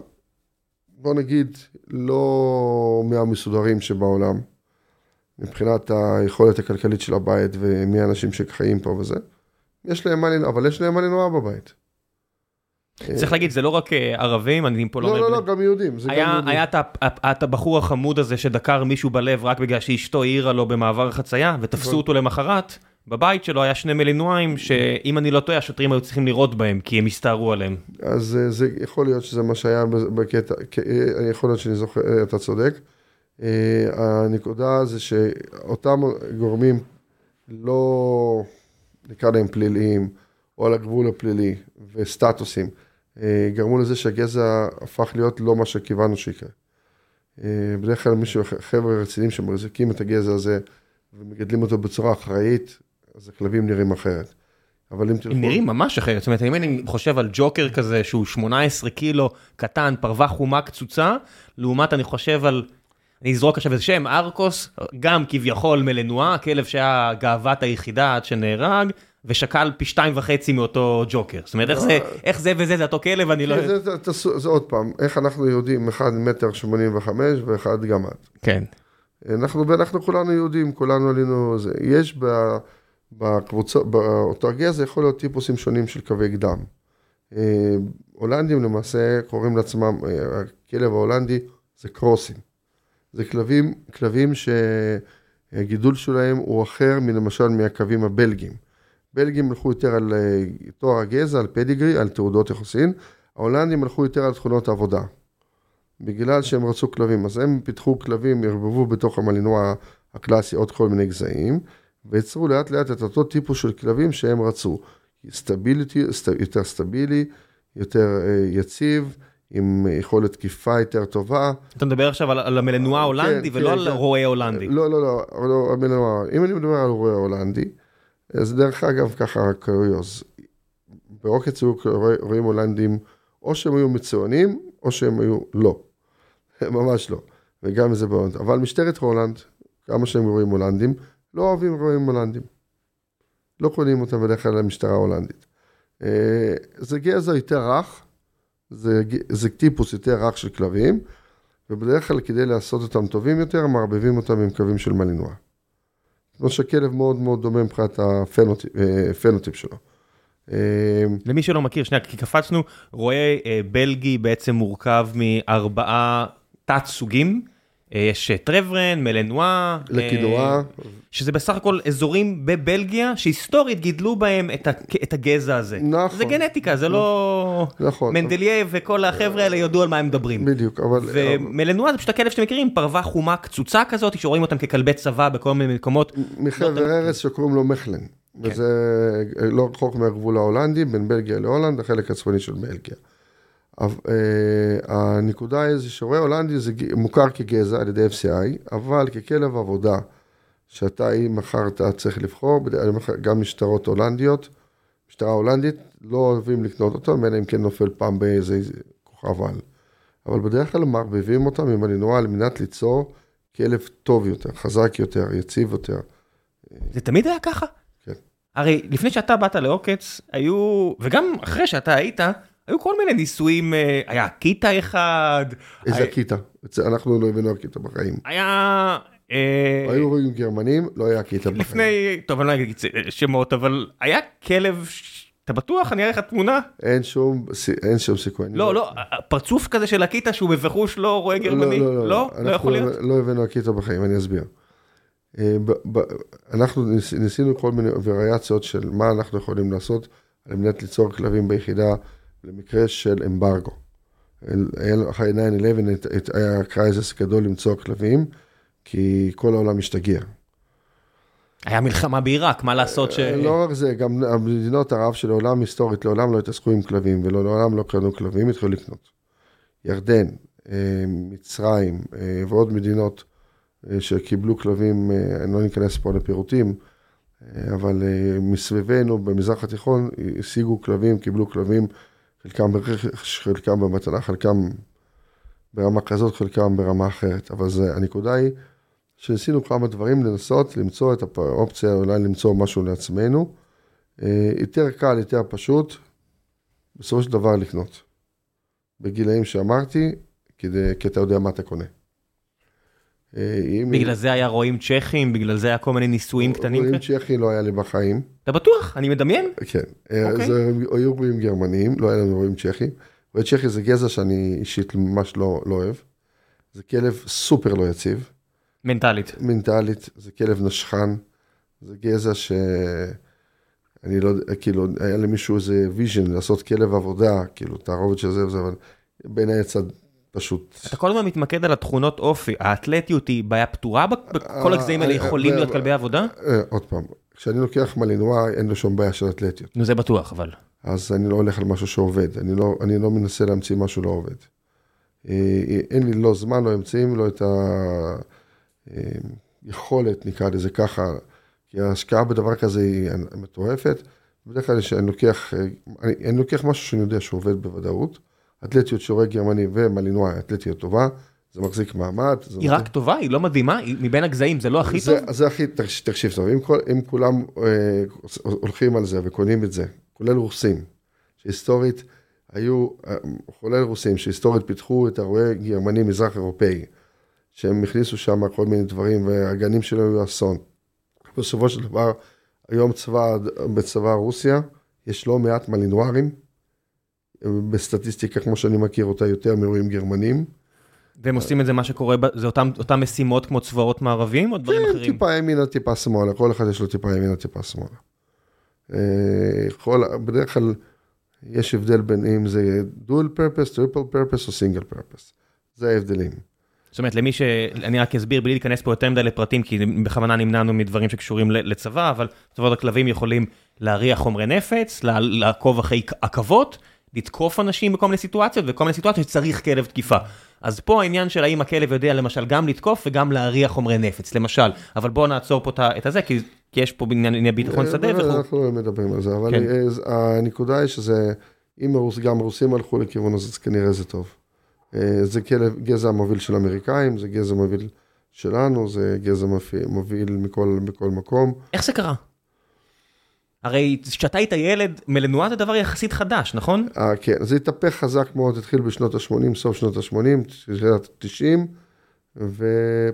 בוא נגיד, לא מהמסודרים שבעולם, מבחינת היכולת הכלכלית של הבית ומי האנשים שחיים פה וזה. יש להם מה לנוע, אבל יש להם מה לנוע בבית. צריך להגיד, זה לא רק אה, ערבים, אני פה לא... לא, לא, לא, גם יהודים. היה, את, הבחור החמוד הזה שדקר מישהו בלב רק בגלל שאשתו העירה לו במעבר חצייה, ותפסו נכון. אותו למחרת. בבית שלו היה שני מלינואים, שאם אני לא טועה, השוטרים היו צריכים לירות בהם, כי הם הסתערו עליהם. אז אה, זה יכול להיות שזה מה שהיה בקטע, אה, יכול להיות שאני זוכר, אה, אתה צודק. אה, הנקודה זה שאותם גורמים לא, נקרא להם פליליים, או על הגבול הפלילי, וסטטוסים, אה, גרמו לזה שהגזע הפך להיות לא מה שקיוונו שיקרה. אה, בדרך כלל מישהו, חבר'ה רציניים שמחזיקים את הגזע הזה ומגדלים אותו בצורה אחראית, אז הכלבים נראים אחרת. אבל אם תלכו... הם נראים ממש אחרת, זאת אומרת, אם אני חושב על ג'וקר כזה שהוא 18 קילו, קטן, פרווה חומה קצוצה, לעומת אני חושב על, אני אזרוק עכשיו איזה שם, ארקוס, גם כביכול מלנועה, כלב שהיה גאוות היחידה עד שנהרג, ושקל פי שתיים וחצי מאותו ג'וקר. זאת אומרת, איך זה, איך זה וזה, זה אותו כלב, אני לא... כן, זה, זה, תעשו- זה עוד פעם, איך אנחנו יהודים, אחד מטר שמונים וחמש ואחד גמד. כן. אנחנו, ואנחנו כולנו יהודים, כולנו עלינו, זה, יש בקבוצה, באותו הגזע יכול להיות טיפוסים שונים של קווי גדם. אה, הולנדים למעשה קוראים לעצמם, אה, הכלב ההולנדי זה קרוסים. זה כלבים, כלבים שהגידול שלהם הוא אחר מלמשל מהקווים הבלגים. בלגים הלכו יותר על אה, תואר הגזע, על פדיגרי, על תעודות יחוסין, ההולנדים הלכו יותר על תכונות העבודה. בגלל שהם רצו כלבים, אז הם פיתחו כלבים, ערבבו בתוך המלינואה הקלאסי עוד כל מיני גזעים, ויצרו לאט לאט את אותו טיפוס של כלבים שהם רצו. stability, סט, יותר סטבילי, יותר אה, יציב, עם יכולת תקיפה יותר טובה. אתה מדבר עכשיו על, על המלינואה ההולנדי כן, ולא כן, על כן. רועה הולנדי. לא, לא, לא, לא המלינואה. אם אני מדבר על רועה הולנדי, אז דרך אגב, ככה קוריוז. בעוקץ היו רועים הולנדים, או שהם היו מצוינים, או שהם היו לא. ממש לא. וגם זה בהולנד. אבל משטרת הולנד, כמה שהם רואים הולנדים, לא אוהבים רואים הולנדים. לא קונים אותם בדרך כלל למשטרה ההולנדית. אה, זה גזע יותר רך, זה, זה טיפוס יותר רך של כלבים, ובדרך כלל כדי לעשות אותם טובים יותר, מערבבים אותם עם קווים של מלינוע. כמו שכלב מאוד מאוד דומה מבחינת הפנוטיפ אה, שלו. אה, למי שלא מכיר, שנייה, כי קפצנו, רועה אה, בלגי בעצם מורכב מארבעה תת סוגים. אה, יש אה, טרוורן, מלנואה, אה, שזה בסך הכל אזורים בבלגיה שהיסטורית גידלו בהם את, ה, את הגזע הזה. נכון. זה גנטיקה, זה לא... נכון. מנדלייב וכל החבר'ה האלה ידעו על מה הם מדברים. בדיוק, אבל... ומלנואה זה פשוט הכלב שאתם מכירים, פרווה חומה קצוצה כזאת, שרואים אותם ככלבי צבא בכל מיני מקומות. מחבר ארץ שקוראים לו מחלן, וזה לא רחוק מהגבול ההולנדי, בין בלגיה להולנד, החלק הצפוני של בלגיה. הנקודה היא זה שרועה הולנדי זה מוכר כגזע על ידי FCI, אבל ככלב עבודה, שאתה, אם מחר אתה צריך לבחור, גם משטרות הולנדיות, משטרה הולנדית, לא אוהבים לקנות אותו, אלא אם כן נופל פעם באיזה כוכב על. אבל בדרך כלל מערבבים אותם עם הלינוע על מנת ליצור כלב טוב יותר, חזק יותר, יציב יותר. זה תמיד היה ככה? כן. הרי לפני שאתה באת לעוקץ, היו, וגם אחרי שאתה היית, היו כל מיני ניסויים, אה, היה קיטה אחד. איזה היה... קיטה? אנחנו לא הבאנו קיטה בחיים. היה... אה, היו רואים גרמנים, לא היה קיטה בחיים. לפני, טוב, אני לא אגיד שמות, אבל היה כלב אתה בטוח? אני אראה לך תמונה. אין שום, אין שום סיכוי. לא, לא, פרצוף כזה של אקיטה שהוא בבחוש לא רועה גרמני? לא, לא, לא, לא יכול להיות? לא הבאנו אקיטה בחיים, אני אסביר. אה, אנחנו ניסינו כל מיני וריאציות של מה אנחנו יכולים לעשות על מנת ליצור כלבים ביחידה למקרה של אמברגו. אחרי 9-11 היה crisis גדול למצוא כלבים, כי כל העולם השתגע. היה מלחמה בעיראק, מה לעשות ש... לא רק זה, גם מדינות ערב שלעולם היסטורית, לעולם לא התעסקו עם כלבים, ולעולם לא קנו כלבים, התחילו לקנות. ירדן, אה, מצרים אה, ועוד מדינות אה, שקיבלו כלבים, אני לא ניכנס פה לפירוטים, אבל מסביבנו במזרח התיכון השיגו כלבים, קיבלו כלבים, חלקם ברכש, חלקם במתנה, חלקם ברמה כזאת, חלקם ברמה אחרת. אבל זה, הנקודה היא שניסינו כמה דברים לנסות למצוא את האופציה, אולי למצוא משהו לעצמנו. אה, יותר קל, יותר פשוט, בסופו של דבר לקנות. בגילאים שאמרתי, כדי, כי אתה יודע מה אתה קונה. אה, בגלל זה היה רואים צ'כים, בגלל זה היה כל מיני ניסויים קטנים רואים צ'כי לא היה לי בחיים. אתה בטוח? אני מדמיין. כן, אה, אוקיי. זה היו רואים גרמנים, לא היה לנו רואים צ'כים. רואה צ'כי זה גזע שאני אישית ממש לא, לא אוהב. זה כלב סופר לא יציב. מנטלית. מנטלית, זה כלב נשכן, זה גזע ש... אני לא יודע, כאילו, היה למישהו איזה vision לעשות כלב עבודה, כאילו, תערובת של זה וזה, אבל בעיניי יצא פשוט... אתה כל הזמן מתמקד על התכונות אופי, האתלטיות היא בעיה פתורה בכל הגזעים האלה יכולים להיות כלבי עבודה? אה, עוד פעם, כשאני לוקח מלינואה, אין לו שום בעיה של אתלטיות. נו, זה בטוח, אבל. אז אני לא הולך על משהו שעובד, אני לא, אני לא מנסה להמציא משהו לא עובד. אה, אין לי לא זמן, לא אמצעים, לא את ה... אה, יכולת, נקרא לזה ככה, כי ההשקעה בדבר כזה היא מטורפת. בדרך כלל אני לוקח, אה, אני, אני לוקח משהו שאני יודע שעובד בוודאות. אתלטיות שורק גרמני ומלינואי, אתלטיות טובה, זה מחזיק מעמד. זה היא רק טובה? היא לא מדהימה? היא מבין הגזעים זה לא הכי זה, טוב? זה הכי, תקשיב טוב, אם, כל, אם כולם אה, הולכים על זה וקונים את זה, כולל רוסים, שהיסטורית היו, אה, כולל רוסים, שהיסטורית פיתחו את הרועה גרמני מזרח אירופאי. שהם הכניסו שם כל מיני דברים, והגנים שלהם היו אסון. בסופו של דבר, היום צבא, בצבא רוסיה, יש לא מעט מלינוארים, בסטטיסטיקה, כמו שאני מכיר אותה, יותר מאירועים גרמנים. והם עושים את זה, מה שקורה, זה אותם, אותם משימות כמו צבאות מערבים או דברים כן, אחרים? כן, טיפה ימינה, טיפה שמאלה, כל אחד יש לו טיפה ימינה, טיפה שמאלה. אה, יכול, בדרך כלל יש הבדל בין אם זה dual purpose, triple purpose או single purpose. זה ההבדלים. זאת אומרת, למי ש... אני רק אסביר בלי להיכנס פה יותר מדי לפרטים, כי בכוונה נמנענו מדברים שקשורים לצבא, אבל צבאות הכלבים יכולים להריח חומרי נפץ, לעקוב אחרי עכבות, לתקוף אנשים בכל מיני סיטואציות, וכל מיני סיטואציות שצריך כלב תקיפה. אז פה העניין של האם הכלב יודע למשל גם לתקוף וגם להריח חומרי נפץ, למשל. אבל בואו נעצור פה את הזה, כי יש פה בענייני ביטחון אה, שדה וכו'. אנחנו לא מדברים על זה, אבל כן. הנקודה היא שזה, אם גם רוסים הלכו לכיוון הזה, אז כנראה זה טוב. אה, זה כלב, גזע מוביל של אמריקאים, זה גזע מוביל שלנו, זה גזע מוביל מכל, מכל מקום. איך זה קרה? הרי כשאתה היית ילד, מלנועה זה דבר יחסית חדש, נכון? 아, אה, כן, זה התהפך חזק מאוד, התחיל בשנות ה-80, סוף שנות ה-80, תחילת ה-90, ו...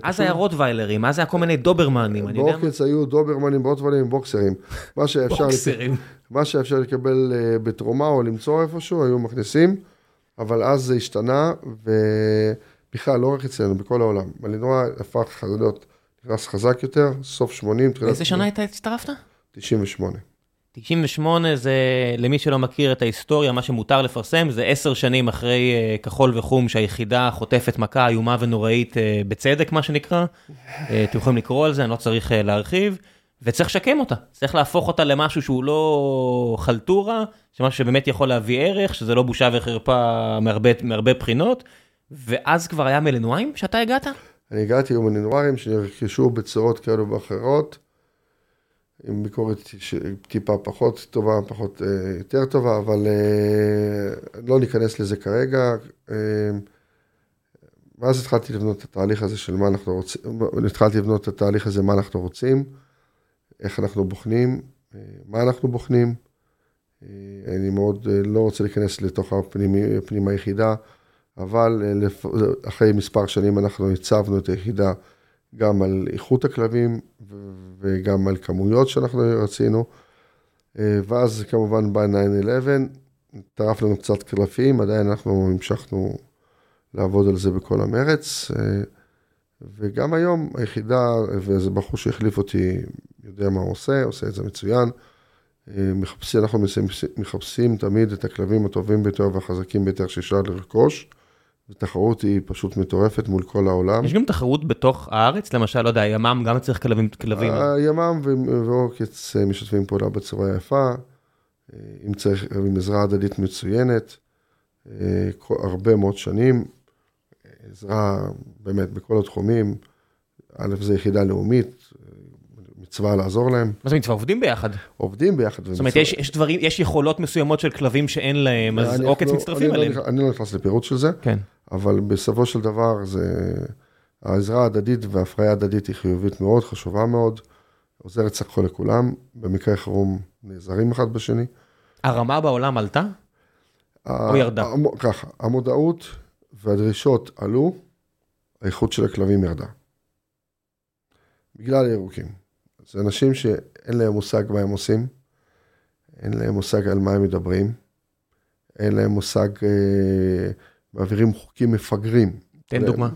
אז היה רוטוויילרים, אז היה כל מיני דוברמנים, אני יודע מה. בעוקץ היו דוברמנים, רוטוויילרים, בוקסרים. בוקסרים. מה שאפשר לקבל אה, בתרומה או למצוא איפשהו, היו מכניסים. אבל אז זה השתנה, ובכלל, לא רק אצלנו, בכל העולם. מלינוע הפך להיות, נכנס חזק יותר, סוף 80, תחילת... איזה שנה אתה הצטרפת? 98. 98 זה, למי שלא מכיר את ההיסטוריה, מה שמותר לפרסם, זה עשר שנים אחרי uh, כחול וחום שהיחידה חוטפת מכה איומה ונוראית uh, בצדק, מה שנקרא. uh, אתם יכולים לקרוא על זה, אני לא צריך uh, להרחיב. וצריך לשקם אותה, צריך להפוך אותה למשהו שהוא לא חלטורה, שמשהו שבאמת יכול להביא ערך, שזה לא בושה וחרפה מהרבה, מהרבה בחינות, ואז כבר היה מלנועיים שאתה הגעת? אני הגעתי עם מלנועיים שנרכשו בצורות כאלו ואחרות, עם ביקורת טיפה פחות טובה, פחות אה, יותר טובה, אבל אה, לא ניכנס לזה כרגע. אה, ואז התחלתי לבנות את התהליך הזה של מה אנחנו רוצים, התחלתי לבנות את התהליך הזה, מה אנחנו רוצים, איך אנחנו בוחנים, אה, מה אנחנו בוחנים. אה, אני מאוד אה, לא רוצה להיכנס לתוך הפנים, הפנים היחידה, אבל אחרי מספר שנים אנחנו הצבנו את היחידה גם על איכות הכלבים וגם על כמויות שאנחנו רצינו. ואז כמובן בא 9-11, טרף לנו קצת קלפים, עדיין אנחנו המשכנו לעבוד על זה בכל המרץ. וגם היום היחידה, ואיזה בחור שהחליף אותי, יודע מה הוא עושה, עושה את זה מצוין. מחפשים, אנחנו מחפשים תמיד את הכלבים הטובים ביותר והחזקים ביותר שאפשר לרכוש. התחרות היא פשוט מטורפת מול כל העולם. יש גם תחרות בתוך הארץ? למשל, לא יודע, ימ"מ גם צריך כלבים? כלבים. ימ"מ ועוקץ משתפים פעולה בצורה יפה, אם צריך, עם עזרה הדדית מצוינת, הרבה מאוד שנים. עזרה באמת בכל התחומים. א', זו יחידה לאומית, מצווה לעזור להם. מה זה מצווה? עובדים ביחד. עובדים ביחד. זאת אומרת, יש, יש דברים, יש יכולות מסוימות של כלבים שאין להם, אז עוקץ לא, מצטרפים אני אליהם. לא, אני לא נכנס לפירוט של זה, כן. אבל בסופו של דבר, זה... העזרה ההדדית וההפריה ההדדית היא חיובית מאוד, חשובה מאוד, עוזרת סך הכל לכולם, במקרה חירום נעזרים אחד בשני. הרמה בעולם עלתה? או ירדה? ככה, המודעות והדרישות עלו, האיכות של הכלבים ירדה. בגלל הירוקים. זה אנשים שאין להם מושג מה הם עושים, אין להם מושג על מה הם מדברים, אין להם מושג, אה, מעבירים חוקים מפגרים. תן כולל, דוגמה.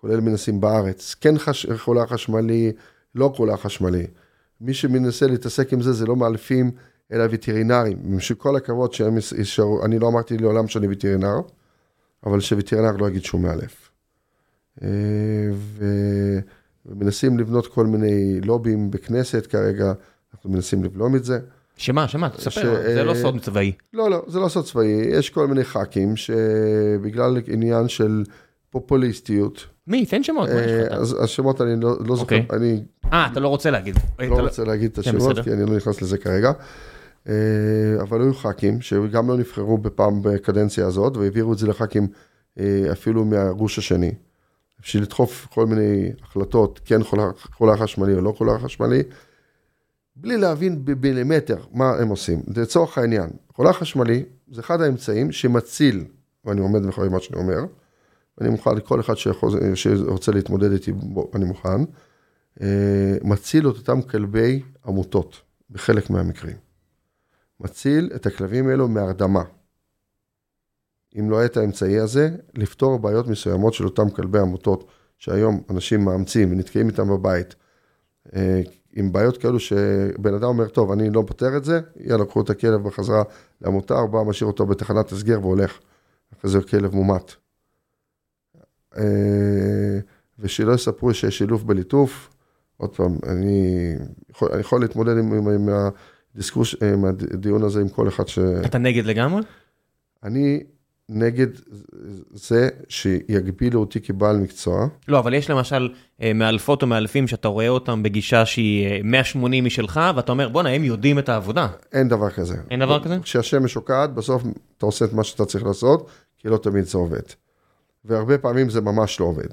כולל מנסים בארץ. כן חש, חולה חשמלי, לא חולה חשמלי. מי שמנסה להתעסק עם זה, זה לא מאלפים, אלא וטרינרים. שכל הכבוד שהם יישארו, אני לא אמרתי לעולם שאני וטרינר, אבל שווטרינר לא יגיד שהוא מאלף. אה, ו... ומנסים לבנות כל מיני לובים בכנסת כרגע, אנחנו מנסים לבלום את זה. שמה, שמה, תספר, ש... זה לא סוד צבאי. לא, לא, זה לא סוד צבאי, יש כל מיני ח"כים שבגלל עניין של פופוליסטיות. מי? תן שמות. אה, אז השמות אני לא, לא זוכר, אוקיי. אני... אה, אתה לא רוצה להגיד. לא, לא רוצה להגיד את כן, השמות, כי אני לא נכנס לזה כרגע. אה, אבל היו ח"כים שגם לא נבחרו בפעם בקדנציה הזאת, והעבירו את זה לח"כים אה, אפילו מהגוש השני. בשביל לדחוף כל מיני החלטות, כן חולה חשמלי או לא חולה חשמלי, בלי להבין במילימטר מה הם עושים. לצורך העניין, חולה חשמלי זה אחד האמצעים שמציל, ואני עומד מאחורי מה שאני אומר, ואני מוכן לכל אחד שיכול, שרוצה להתמודד איתי, אני מוכן, אה, מציל את אותם כלבי עמותות, בחלק מהמקרים. מציל את הכלבים האלו מהרדמה. אם לא היה את האמצעי הזה, לפתור בעיות מסוימות של אותם כלבי עמותות, שהיום אנשים מאמצים ונתקעים איתם בבית, אה, עם בעיות כאלו שבן אדם אומר, טוב, אני לא פותר את זה, יאללה, קחו את הכלב בחזרה לעמותה, או בא, משאיר אותו בתחנת הסגר והולך. אחרי זה כלב מומת. אה, ושלא יספרו שיש שילוב בליטוף. עוד פעם, אני יכול, אני יכול להתמודד עם, עם, עם הדיסקוש, עם הדיון הזה עם כל אחד ש... אתה נגד לגמרי? אני נגד זה שיגבילו אותי כבעל מקצוע. לא, אבל יש למשל אה, מאלפות או מאלפים שאתה רואה אותם בגישה שהיא 180 אה, משלך, ואתה אומר, בואנה, הם יודעים את העבודה. אין דבר כזה. אין דבר כזה? כשהשמש שוקעת, בסוף אתה עושה את מה שאתה צריך לעשות, כי לא תמיד זה עובד. והרבה פעמים זה ממש לא עובד.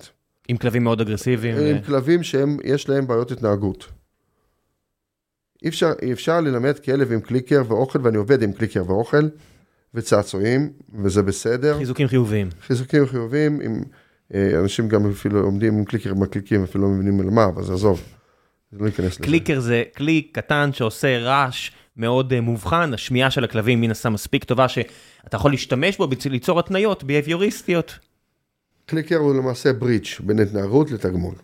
עם כלבים מאוד אגרסיביים? עם ו... כלבים שיש להם בעיות התנהגות. אי אפשר, אפשר ללמד כלב עם קליקר ואוכל, ואני עובד עם קליקר ואוכל. וצעצועים, וזה בסדר. חיזוקים חיוביים. חיזוקים חיוביים, עם, אה, אנשים גם אפילו עומדים עם clicker מקליקים, אפילו לא מבינים על מה, אבל זה עזוב. זה לא ייכנס לזה. clicker זה כלי קטן שעושה רעש מאוד אה, מובחן, השמיעה של הכלבים מן הסתם מספיק טובה, שאתה יכול להשתמש בו בשביל ליצור התניות ביהביוריסטיות. clicker הוא למעשה ברידג' בין התנהגות לתגמול.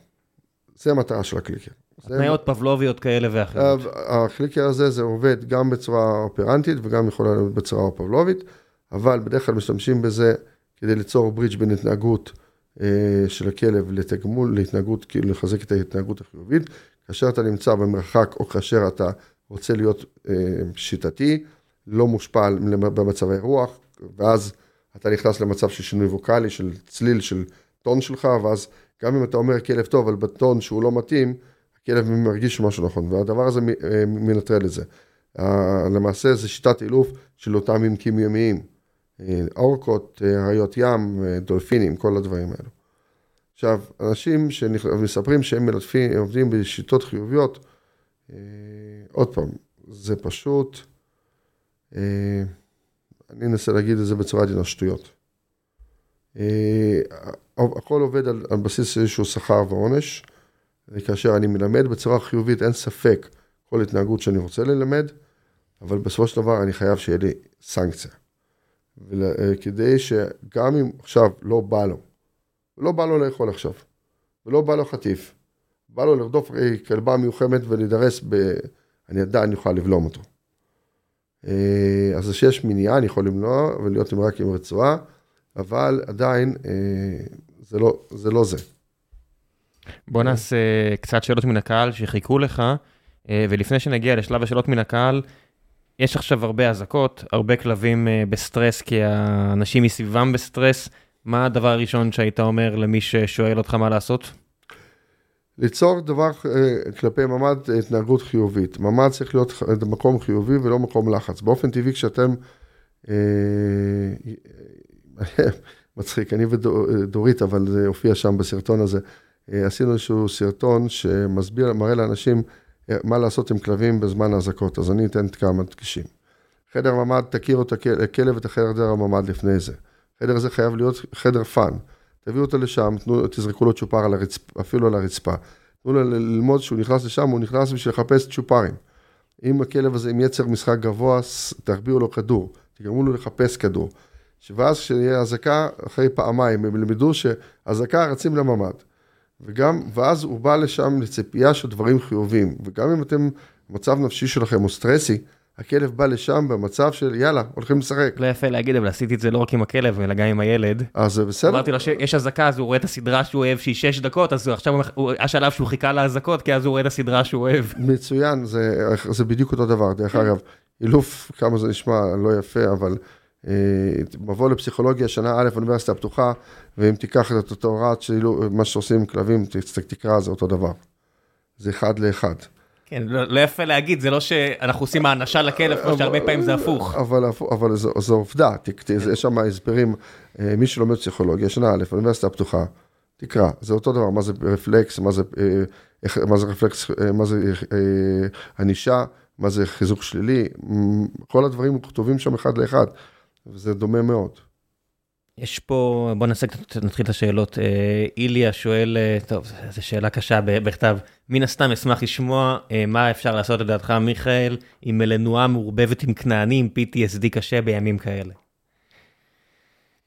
זה המטרה של ה clicker. התניות פבלוביות כאלה ואחרות. הקליקר הזה זה עובד גם בצורה אופרנטית וגם יכול להיות בצורה פבלובית, אבל בדרך כלל משתמשים בזה כדי ליצור ברידג' בין התנהגות אה, של הכלב לתגמול, להתנהגות, כאילו לחזק את ההתנהגות החיובית. כאשר אתה נמצא במרחק או כאשר אתה רוצה להיות אה, שיטתי, לא מושפע במצבי רוח, ואז אתה נכנס למצב של שינוי ווקאלי, של צליל, של טון שלך, ואז גם אם אתה אומר כלב טוב, אבל בטון שהוא לא מתאים, הכלב מרגיש משהו נכון, והדבר הזה אה, מנטרל את זה. למעשה זה שיטת אילוף של אותם עמקים ימיים, אה, אורקות, אריות ים, דולפינים, כל הדברים האלו. עכשיו, אנשים שמספרים שהם מלטפים, עובדים בשיטות חיוביות, אה, עוד פעם, זה פשוט, אה, אני אנסה להגיד את זה בצורה עדינה שטויות. אה, הכל עובד על, על בסיס איזשהו שכר ועונש, וכאשר אני מלמד בצורה חיובית, אין ספק כל התנהגות שאני רוצה ללמד, אבל בסופו של דבר אני חייב שיהיה לי סנקציה. כדי שגם אם עכשיו לא בא לו, לא בא לו לאכול עכשיו, ולא בא לו חטיף, בא לו לרדוף כלבה מיוחמת ולהידרס ב... אני עדיין אוכל לבלום אותו. אה, אז כשיש מניעה, אני יכול למנוע ולהיות רק עם רצועה, אבל עדיין אה, זה לא זה. לא זה. בוא נעשה קצת שאלות מן הקהל שחיכו לך, אה, ולפני שנגיע לשלב השאלות מן הקהל, יש עכשיו הרבה אזעקות, הרבה כלבים בסטרס, כי האנשים מסביבם בסטרס. מה הדבר הראשון שהיית אומר למי ששואל אותך מה לעשות? ליצור דבר אה, כלפי ממ"ד אה, התנהגות חיובית. ממ"ד צריך להיות מקום חיובי ולא מקום לחץ. באופן טבעי כשאתם, אה, מצחיק, אני ודורית, אבל זה הופיע שם בסרטון הזה, עשינו איזשהו סרטון שמסביר, מראה לאנשים מה לעשות עם כלבים בזמן האזעקות, אז אני אתן כמה דגשים. חדר ממ"ד, תכירו את הכלב ואת החדר הממ"ד לפני זה. חדר הזה חייב להיות חדר fun. תביאו אותו לשם, תנו, תזרקו לו צ'ופר על הרצפה, אפילו על הרצפה. תנו לו ללמוד שהוא נכנס לשם, הוא נכנס בשביל לחפש צ'ופרים. אם הכלב הזה עם יצר משחק גבוה, תחביאו לו כדור, תגרמו לו לחפש כדור. ואז כשיהיה אזעקה, אחרי פעמיים, הם ילמדו שאזעקה רצים לממ"ד. וגם, ואז הוא בא לשם לציפייה של דברים חיובים. וגם אם אתם, מצב נפשי שלכם הוא סטרסי, הכלב בא לשם במצב של יאללה, הולכים לשחק. לא יפה להגיד, אבל עשיתי את זה לא רק עם הכלב, אלא גם עם הילד. אז זה בסדר. אמרתי לו שיש אזעקה, אז הוא רואה את הסדרה שהוא אוהב, שהיא שש דקות, אז עכשיו הוא, השלב שהוא חיכה לאזעקות, כי אז הוא רואה את הסדרה שהוא אוהב. מצוין, זה, זה בדיוק אותו דבר. דרך אגב, אילוף, כמה זה נשמע לא יפה, אבל מבוא לפסיכולוגיה, שנה א', אוניברסיטה הפתוחה, ואם תיקח את אותו הוראת, מה שעושים עם כלבים, תקרא, זה אותו דבר. זה אחד לאחד. כן, לא, לא יפה להגיד, זה לא שאנחנו עושים האנשה לכלב, כמו שהרבה פעמים זה הפוך. אבל, אבל זו, זו עובדה, יש שם הסברים, אה, מי שלומד פסיכולוגיה, שנה א', אוניברסיטה הפתוחה, תקרא, זה אותו דבר, מה זה רפלקס, מה זה, אה, מה זה רפלקס, אה, מה זה ענישה, מה זה חיזוק שלילי, כל הדברים כתובים שם אחד לאחד, וזה דומה מאוד. יש פה, בוא נעשה קצת, נתחיל את השאלות. אה, איליה שואל, אה, טוב, זו שאלה קשה בכתב. מן הסתם אשמח לשמוע אה, מה אפשר לעשות לדעתך, מיכאל, עם מלנועה מעורבבת עם כנענים, PTSD קשה בימים כאלה.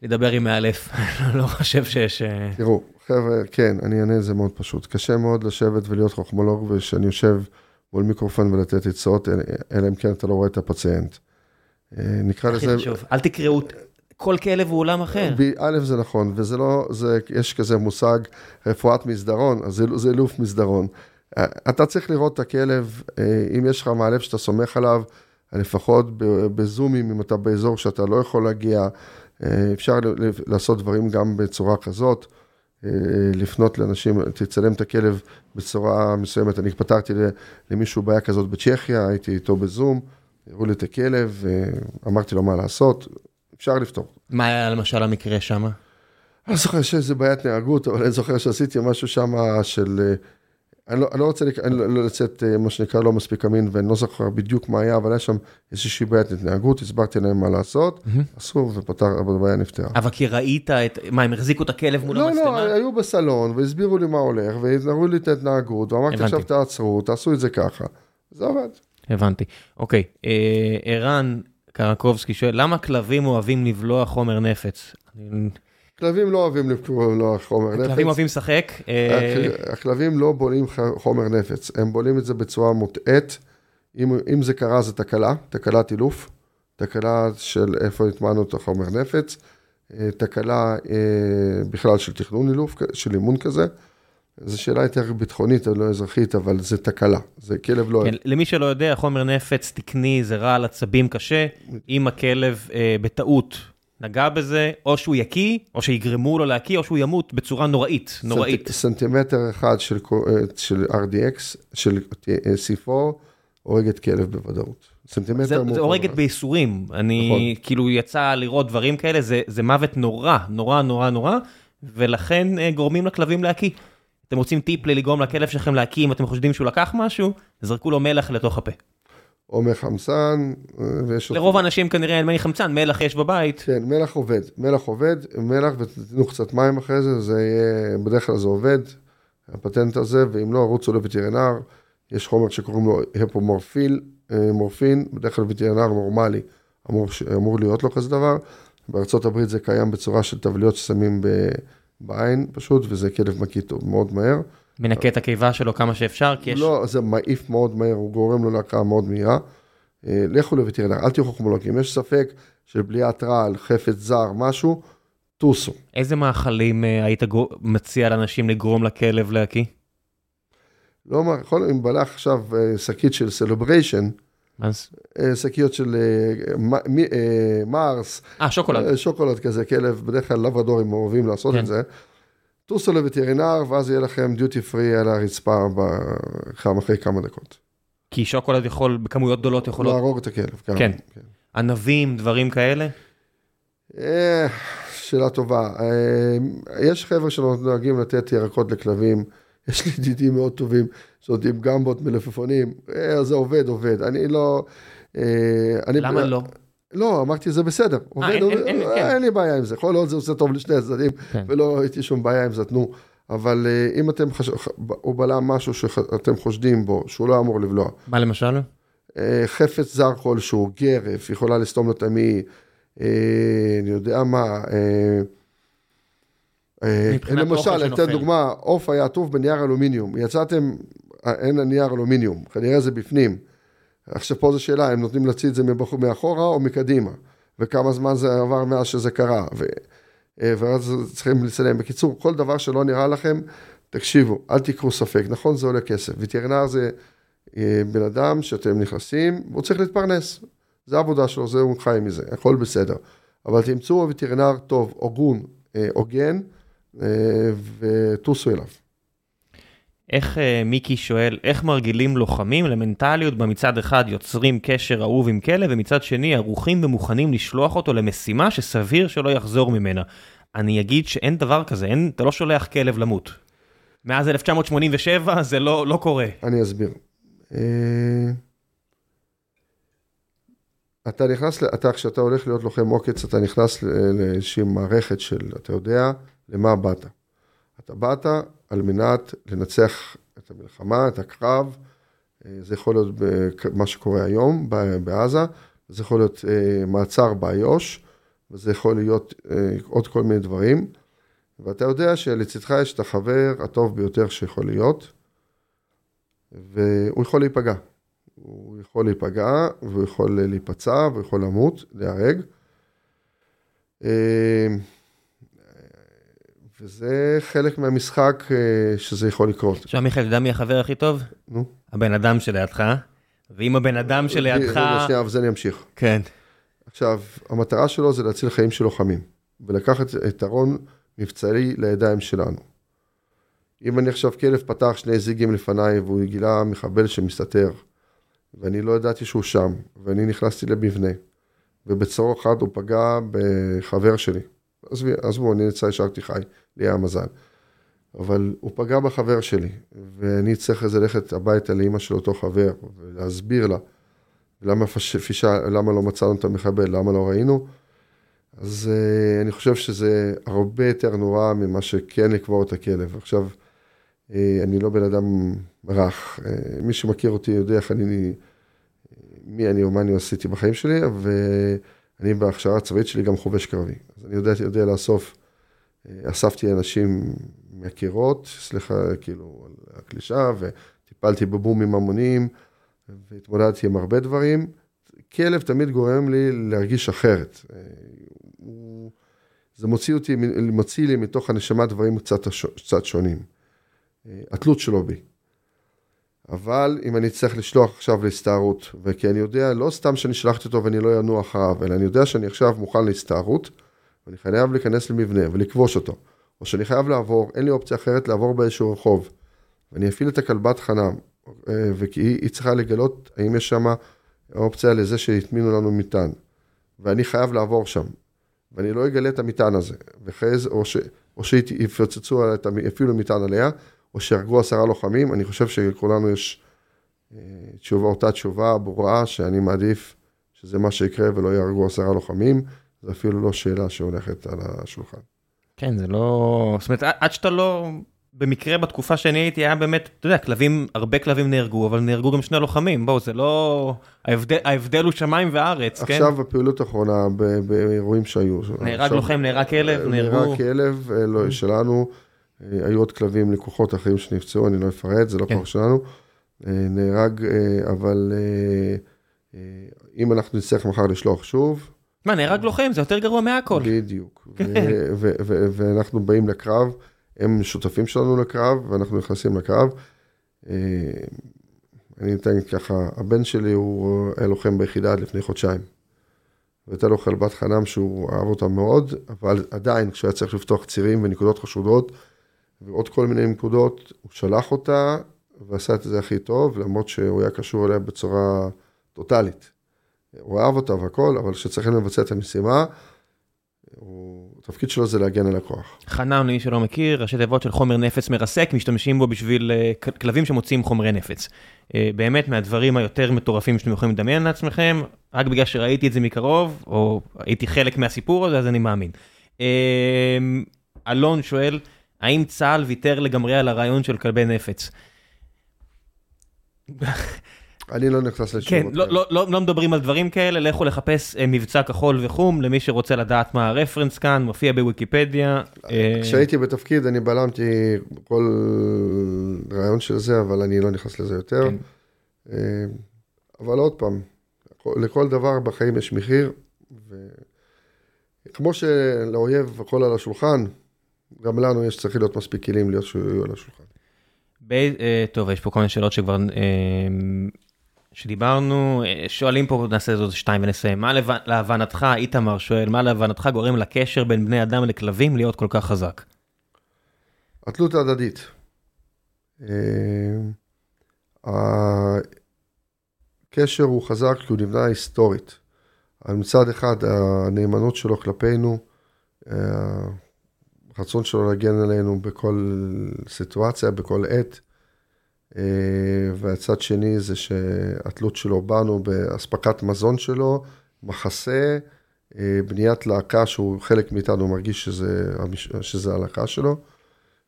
לדבר עם מאלף, לא חושב שיש... תראו, חבר'ה, כן, אני אענה על זה מאוד פשוט. קשה מאוד לשבת ולהיות חוכמולוג ושאני יושב מול מיקרופון ולתת עצות, אלא אם כן אתה לא רואה את הפציינט. נקרא לזה... אל תקראו כל כלב הוא עולם אחר. א', זה נכון, וזה לא, זה, יש כזה מושג רפואת מסדרון, אז זה, זה אלוף מסדרון. אה, אתה צריך לראות את הכלב, אה, אם יש לך מאלף שאתה סומך עליו, לפחות בזומים, אם אתה באזור שאתה לא יכול להגיע, אה, אפשר לעשות דברים גם בצורה כזאת, לפנות לאנשים, תצלם את הכלב בצורה מסוימת. אני פתרתי למישהו בעיה כזאת בצ'כיה, הייתי איתו בזום, הראו לי את הכלב, אמרתי לו מה לעשות, אפשר לפתור. מה היה למשל המקרה שם? אני זוכר שזה בעיית נהגות, אבל אני זוכר שעשיתי משהו שם של... אה, אני לא, אני לא רוצה. אני לא, לא לצאת, אה, מה שנקרא, לא מספיק אמין, ואני לא זוכר בדיוק מה היה, אבל היה שם איזושהי בעיית התנהגות, הסברתי להם מה לעשות, mm-hmm. עשו ופתר, אבל הבעיה נפתרה. אבל כי ראית את, מה, הם החזיקו את הכלב מול לא, המצלמה? לא, לא, היו בסלון, והסבירו לי מה הולך, והראו לי את ההתנהגות, ואמרתי, עכשיו תעצרו, תעשו את זה ככה. זה עובד. הבנתי. אוקיי, אה, ערן, קרקובסקי שואל, למה כלבים אוהבים לבלוע חומר נפץ? כלבים לא אוהבים לבלוע חומר נפץ. כלבים אוהבים לשחק? אה, הכלבים לא בולעים חומר נפץ, הם בולעים את זה בצורה מוטעית. אם, אם זה קרה זה תקלה, תקלת אילוף, תקלה של איפה הטמענו את החומר נפץ, אה, תקלה אה, בכלל של תכנון אילוף, של אימון כזה. זו שאלה יותר ביטחונית, לא אזרחית, אבל זה תקלה, זה כלב לא... כן, למי שלא יודע, חומר נפץ תקני זה רעל עצבים קשה, אם הכלב אה, בטעות נגע בזה, או שהוא יקיא, או שיגרמו לו להקיא, או שהוא ימות בצורה נוראית, נוראית. סנט, סנטימטר אחד של, אה, של RDX, של אה, C4, הורגת כלב בוודאות. סנטימטר זה, מורכב. זה הורגת בייסורים, אני נכון. כאילו יצא לראות דברים כאלה, זה, זה מוות נורא, נורא, נורא, נורא, ולכן אה, גורמים לכלבים להקיא. אתם רוצים טיפ לגרום לכלב שלכם להקיא אם אתם חושדים שהוא לקח משהו, זרקו לו מלח לתוך הפה. או מחמצן, אה, ויש... לרוב האנשים כנראה אין מי חמצן, מלח יש בבית. כן, מלח עובד, מלח עובד, מלח ותתנו קצת מים אחרי זה, זה יהיה, בדרך כלל זה עובד, הפטנט הזה, ואם לא, רוצו לווטרינר, יש חומר שקוראים לו אפומורפין, אה, מורפין, בדרך כלל וטרינר נורמלי אמור, אמור להיות לו כזה דבר. בארצות הברית זה קיים בצורה של טבליות ששמים ב, בעין פשוט, וזה כלב מקיא טוב מאוד מהר. מנקה את הקיבה שלו כמה שאפשר, כי יש... לא, זה מעיף מאוד מהר, הוא גורם לו להקאה מאוד מהירה. אה, לכו לווטרינר, אל תהיו חוכמולוגים, יש ספק של בליעת רעל, חפץ זר, משהו, טוסו. איזה מאכלים אה, היית מציע לאנשים לגרום לכלב להקיא? לא, יכול, אם בלע עכשיו אה, שקית של סלבריישן, אז... שקיות של אה, אה, מרס, אה, שוקולד. אה, שוקולד כזה, כלב, בדרך כלל לברדורים אוהבים לעשות כן. את זה. טוסו לווטרינר, ואז יהיה לכם דיוטי פרי על הרצפה אחרי כמה דקות. כי שוקולד יכול, בכמויות גדולות יכולות... להרוג את הכלב. גם, כן. ענבים, דברים כאלה? אה, שאלה טובה. אה, יש חבר'ה שנוהגים לתת ירקות לכלבים, יש לי ידידים מאוד טובים שנותנים גמבות מלפפונים, אה, זה עובד, עובד. אני לא... אה, אני, למה לא? לא, אמרתי זה בסדר. עובד, אין- עובד, אין- אין- אה, כן. אין לי בעיה עם זה. כל עוד זה עושה טוב לשני הצדדים, כן. ולא ראיתי שום בעיה עם זה, תנו. אבל אה, אם אתם, חש... הוא בלע משהו שאתם חושדים בו, שהוא לא אמור לבלוע, מה למשל? אה, חפץ זר כלשהו, גרף, יכולה לסתום לו את המעי, אה, אני יודע מה, אה, אה, מבחינת אוכל למשל, אני שנופל. אתן דוגמה, עוף היה עטוף בנייר אלומיניום, יצאתם, אה, אין נייר אלומיניום, כנראה זה בפנים. עכשיו פה זו שאלה, הם נותנים להוציא את זה מאחורה או מקדימה, וכמה זמן זה עבר מאז שזה קרה, ו, אה, ואז צריכים לצלם. בקיצור, כל דבר שלא נראה לכם, תקשיבו, אל תקרו ספק, נכון זה עולה כסף, וטרינר זה אה, בן אדם שאתם נכנסים, הוא צריך להתפרנס, זה העבודה שלו, זה הוא חי מזה, הכל בסדר. אבל תמצאו וטרינר טוב, הוגון, אה, הוגן, אה, וטוסו אליו. איך אה, מיקי שואל, איך מרגילים לוחמים למנטליות בה מצד אחד יוצרים קשר אהוב עם כלב, ומצד שני ערוכים ומוכנים לשלוח אותו למשימה שסביר שלא יחזור ממנה. אני אגיד שאין דבר כזה, אין, אתה לא שולח כלב למות. מאז 1987 זה לא, לא קורה. אני אסביר. אה, אתה נכנס, אתה, כשאתה הולך להיות לוחם עוקץ, אתה נכנס לאיזושהי מערכת של, אתה יודע, למה באת. אתה באת על מנת לנצח את המלחמה, את הקרב, אה, זה יכול להיות מה שקורה היום בעזה, זה יכול להיות אה, מעצר באיו"ש, וזה יכול להיות אה, עוד כל מיני דברים, ואתה יודע שלצדך יש את החבר הטוב ביותר שיכול להיות, והוא יכול להיפגע. הוא יכול להיפגע, והוא יכול להיפצע, והוא יכול למות, להיהרג. אה, וזה חלק מהמשחק אה, שזה יכול לקרות. עכשיו מיכאל, אתה יודע מי החבר הכי טוב? נו. הבן אדם שלידך. ואם הבן אדם שלידך... רגע, שנייה, אבל זה אני אמשיך. כן. עכשיו, המטרה שלו זה להציל חיים של לוחמים, ולקחת יתרון מבצעי לידיים שלנו. אם אני עכשיו כלב פתח שני זיגים לפניי והוא גילה מחבל שמסתתר, ואני לא ידעתי שהוא שם, ואני נכנסתי למבנה, ובצרור אחד הוא פגע בחבר שלי. עזבי, עזבו, אני יצא השארתי חי, לי היה מזל. אבל הוא פגע בחבר שלי, ואני צריך אז ללכת הביתה לאימא של אותו חבר, ולהסביר לה למה פש- פישה, למה לא מצאנו את המחבל, למה לא ראינו. אז uh, אני חושב שזה הרבה יותר נורא ממה שכן לקבור את הכלב. עכשיו, uh, אני לא בן אדם רך. Uh, מי שמכיר אותי יודע איך אני, מי אני ומה אני עשיתי בחיים שלי, ואני בהכשרה הצבאית שלי גם חובש קרבי. אני יודע, יודע לאסוף, uh, אספתי אנשים מהקירות, סליחה, כאילו, על הקלישה, וטיפלתי בבומים המוניים. והתמודדתי עם הרבה דברים. כלב תמיד גורם לי להרגיש אחרת. אה, הוא- זה מוציא אותי, מוציא לי מתוך הנשמה דברים קצת, קצת שונים. אה, התלות שלו בי. אבל אם אני צריך לשלוח עכשיו להסתערות, וכי אני יודע, לא סתם שאני שלחתי אותו ואני לא אנוע אחריו, אלא אני יודע שאני עכשיו מוכן להסתערות, ואני חייב להיכנס למבנה ולכבוש אותו, או שאני חייב לעבור, אין לי אופציה אחרת לעבור באיזשהו רחוב, ואני אפעיל את הכלבת חנם, אה, וכי היא, צריכה לגלות האם יש שם אופציה לזה שהטמינו לנו מטען, ואני חייב לעבור שם, ואני לא אגלה את המטען הזה, וחז, או, ש, או שיפוצצו, יפעילו מטען עליה, או שהרגו עשרה לוחמים, אני חושב שלכולנו יש אה, תשובה, אותה תשובה ברורה, שאני מעדיף שזה מה שיקרה ולא יהרגו עשרה לוחמים, זה אפילו לא שאלה שהולכת על השולחן. כן, זה לא... זאת אומרת, עד שאתה לא... במקרה בתקופה שאני הייתי היה באמת, אתה יודע, כלבים, הרבה כלבים נהרגו, אבל נהרגו גם שני לוחמים, בואו, זה לא... ההבדל, ההבדל הוא שמיים וארץ, עכשיו, כן? עכשיו בפעילות האחרונה, באירועים שהיו. נהרג עכשיו, לוחם, נהרג כלב, נהרגו... נהרג כלב, אה, לא, שלנו. אה, היו עוד כלבים, לקוחות אחרים שנפצעו, אני לא אפרט, זה לא כן. כוח שלנו. אה, נהרג, אה, אבל אם אנחנו נצטרך מחר לשלוח שוב, מה, נהרג לוחם, זה יותר גרוע מהכל. בדיוק. כן. ואנחנו באים לקרב, הם שותפים שלנו לקרב, ואנחנו נכנסים לקרב. אה, אני אתן ככה, הבן שלי הוא היה לוחם ביחידה עד לפני חודשיים. והייתה לו חלבת חנם שהוא אהב אותה מאוד, אבל עדיין כשהיה צריך לפתוח צירים ונקודות חשודות, ועוד כל מיני נקודות, הוא שלח אותה ועשה את זה הכי טוב, למרות שהוא היה קשור אליה בצורה טוטאלית. הוא אהב אותה והכל, אבל כשצריכים לבצע את המשימה. התפקיד שלו זה להגן על הכוח. חנן, למי שלא מכיר, ראשי תיבות של חומר נפץ מרסק, משתמשים בו בשביל אה, כלבים שמוצאים חומרי נפץ. אה, באמת מהדברים היותר מטורפים שאתם יכולים לדמיין לעצמכם, רק בגלל שראיתי את זה מקרוב, או הייתי חלק מהסיפור הזה, אז אני מאמין. אה, אלון שואל, האם צה"ל ויתר לגמרי על הרעיון של כלבי נפץ? אני לא נכנס כן, לתשובות. לא, כאלה. לא, לא, לא מדברים על דברים כאלה, לכו לחפש אה, מבצע כחול וחום, למי שרוצה לדעת מה הרפרנס כאן, מופיע בוויקיפדיה. אה, כשהייתי בתפקיד אני בלמתי כל רעיון של זה, אבל אני לא נכנס לזה יותר. כן. אה, אבל עוד פעם, לכל דבר בחיים יש מחיר, וכמו שלאויב הכל על השולחן, גם לנו יש צריך להיות מספיק כלים להיות שיהיו על השולחן. ב... טוב, יש פה כל מיני שאלות שכבר... שדיברנו, אה, שואלים פה, נעשה את זה שתיים ונסיים. מה להב- להבנתך, איתמר שואל, מה להבנתך גורם לקשר בין בני אדם לכלבים להיות כל כך חזק? התלות ההדדית. אה, הקשר הוא חזק כי הוא נבנה היסטורית. מצד אחד הנאמנות שלו כלפינו, אה, הרצון שלו להגן עלינו בכל סיטואציה, בכל עת, והצד שני זה שהתלות שלו בנו באספקת מזון שלו, מחסה, אה, בניית להקה שהוא חלק מאיתנו, מרגיש שזה, שזה הלהקה שלו.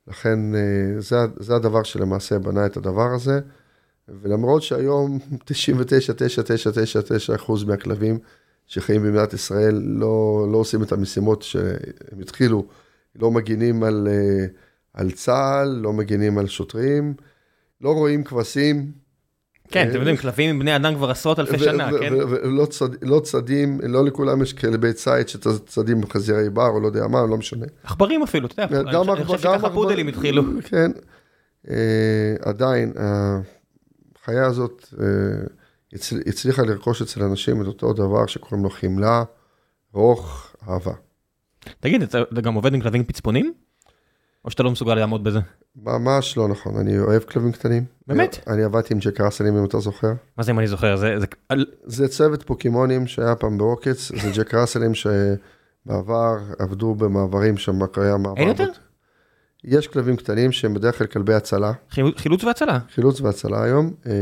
לכן אה, זה, זה הדבר שלמעשה בנה את הדבר הזה. ולמרות שהיום 99.999% מהכלבים שחיים במדינת ישראל לא, לא עושים את המשימות שהם התחילו, לא מגינים על, אה, על צה"ל, לא מגינים על שוטרים, לא רואים כבשים. כן, אתם יודעים, כלבים עם בני אדם כבר עשרות אלפי שנה, כן? ולא לא צדים, לא לכולם יש כלבי ציד שצדים חזירי בר או לא יודע מה, לא משנה. עכברים אפילו, אתה יודע, אני חושב- שככה פודלים התחילו. כן. אה, עדיין, החיה הזאת אה, הצל- הצליחה לרכוש אצל אנשים את אותו דבר שקוראים לו חמלה, רוך, אהבה. תגיד, אתה גם עובד עם כלבים פצפונים? או שאתה לא מסוגל לעמוד בזה? ממש לא נכון, אני אוהב כלבים קטנים. באמת? אני, אני עבדתי עם ג'ק ראסלים, אם אתה זוכר. מה זה אם אני זוכר? זה... זה- זה צוות פוקימונים שהיה פעם בעוקץ, זה ג'ק ראסלים שבעבר עבדו במעברים שם, היה מעבר. אין יותר? יש כלבים קטנים שהם בדרך כלל כלבי הצלה, חיל- חילוץ והצלה. חילוץ והצלה היום. אה,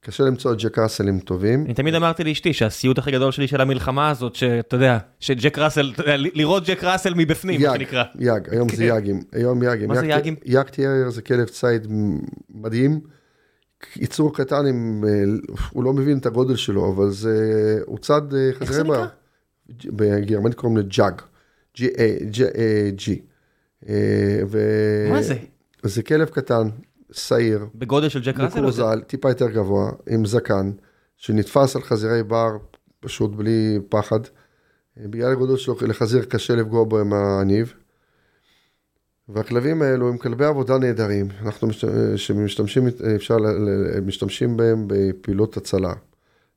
קשה למצוא ג'ק ראסלים טובים. אני תמיד אמרתי לאשתי שהסיוט הכי גדול שלי של המלחמה הזאת, שאתה יודע, שג'ק ראסל, לראות ג'ק ראסל מבפנים, מה יאג, שנקרא. יאג, היום זה כן. יאגים, היום יאגים. מה זה יאג- יאגים? יאג טיירר זה כלב ציד מדהים. יצור קטן עם, אה, הוא לא מבין את הגודל שלו, אבל זה, הוא צד אה, איך זה בר. נקרא? בגרמנית קוראים לג'אג, G-A-G. אה, מה זה? זה כלב קטן, שעיר, בגודל של ג'ק ראסל? מקורזל, טיפה יותר גבוה, עם זקן, שנתפס על חזירי בר פשוט בלי פחד. בגלל הגודל שלו, לחזיר קשה לפגוע בו עם הניב. והכלבים האלו הם כלבי עבודה נהדרים, אנחנו מש... שמשתמשים, אפשר, משתמשים בהם בפעילות הצלה.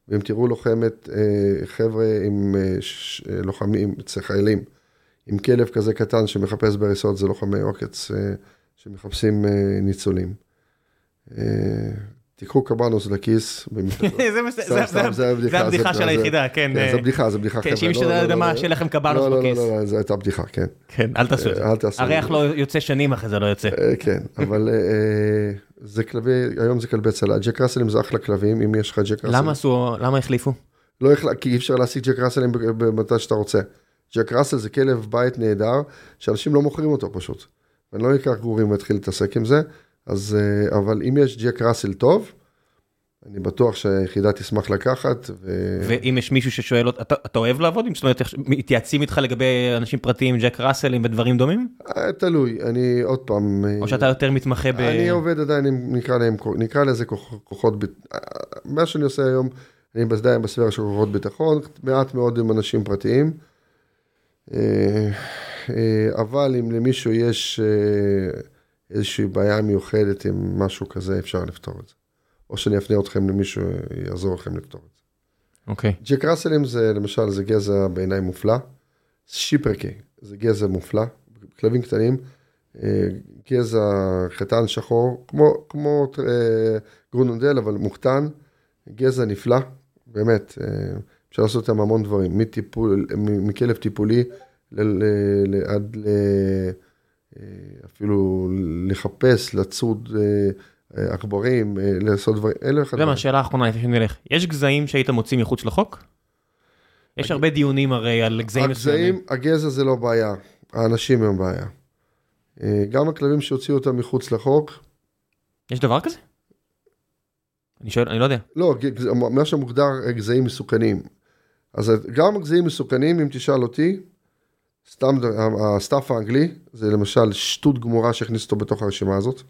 ואם תראו לוחמת, אה, חבר'ה עם אה, לוחמים, חיילים, עם כלב כזה קטן שמחפש בהריסות, זה לוחמי עוקץ שמחפשים ניצולים. תיקחו קבנוס לכיס. זה הבדיחה של היחידה, כן. זה בדיחה, זה בדיחה חבר'ה. שאם שתדע אדמה, שיהיה לכם קבנוס בכיס. לא, לא, לא, זו הייתה בדיחה, כן. כן, אל תעשו את זה. הריח לא יוצא שנים אחרי זה לא יוצא. כן, אבל זה כלבי, היום זה כלבי צלה. ג'ק ראסלים זה אחלה כלבים, אם יש לך ג'ק ראסלים. למה עשו, למה החליפו? לא, כי אי אפשר להשיג ג'ק ראסלים במתי שאתה רוצה. ג'ק ראסל זה כלב בית נהדר, שאנשים לא מוכרים אותו פשוט. אני לא אקח גורים ואתחיל להתעסק עם זה. אז, אה, אבל אם יש ג'ק ראסל טוב, אני בטוח שהיחידה תשמח לקחת. ו... ואם יש מישהו ששואל, אתה, אתה אוהב לעבוד זאת אומרת, מתייעצים איתך לגבי אנשים פרטיים, ג'ק ראסלים ודברים דומים? אה, תלוי, אני עוד פעם... או שאתה יותר מתמחה ב... אני עובד עדיין, עם, נקרא, להם, נקרא לזה כוחות, מה שאני עושה היום, אני עדיין בספירה של כוחות ביטחון, מעט מאוד עם אנשים פרטיים. אה, אבל אם למישהו יש... איזושהי בעיה מיוחדת עם משהו כזה, אפשר לפתור את זה. או שאני אפנה אתכם למישהו שיעזור לכם לפתור את זה. אוקיי. Okay. ג'ק ראסלים זה למשל, זה גזע בעיניי מופלא. שיפרקי, זה גזע מופלא, כלבים קטנים. אה, גזע חטן שחור, כמו, כמו אה, גרונונדל, אבל מוקטן. גזע נפלא, באמת, אה, אפשר לעשות איתם המון דברים, מטיפול, מכלב טיפולי עד ל... אה, אפילו לחפש, לצוד אה, אה, עכברים, לעשות דברים, אלה אחד. אתה יודע מה, השאלה האחרונה לפני שנלך, יש גזעים שהיית מוציא מחוץ לחוק? יש הרבה דיונים הרי על גזעים מסוימים. הגזע זה לא בעיה, האנשים הם בעיה. גם הכלבים שהוציאו אותם מחוץ לחוק. יש דבר כזה? אני שואל, אני לא יודע. לא, מה שמוגדר גזעים מסוכנים. אז גם גזעים מסוכנים, אם תשאל אותי, סתם, הסטאפ האנגלי, זה למשל שטות גמורה שהכניס אותו בתוך הרשימה הזאת.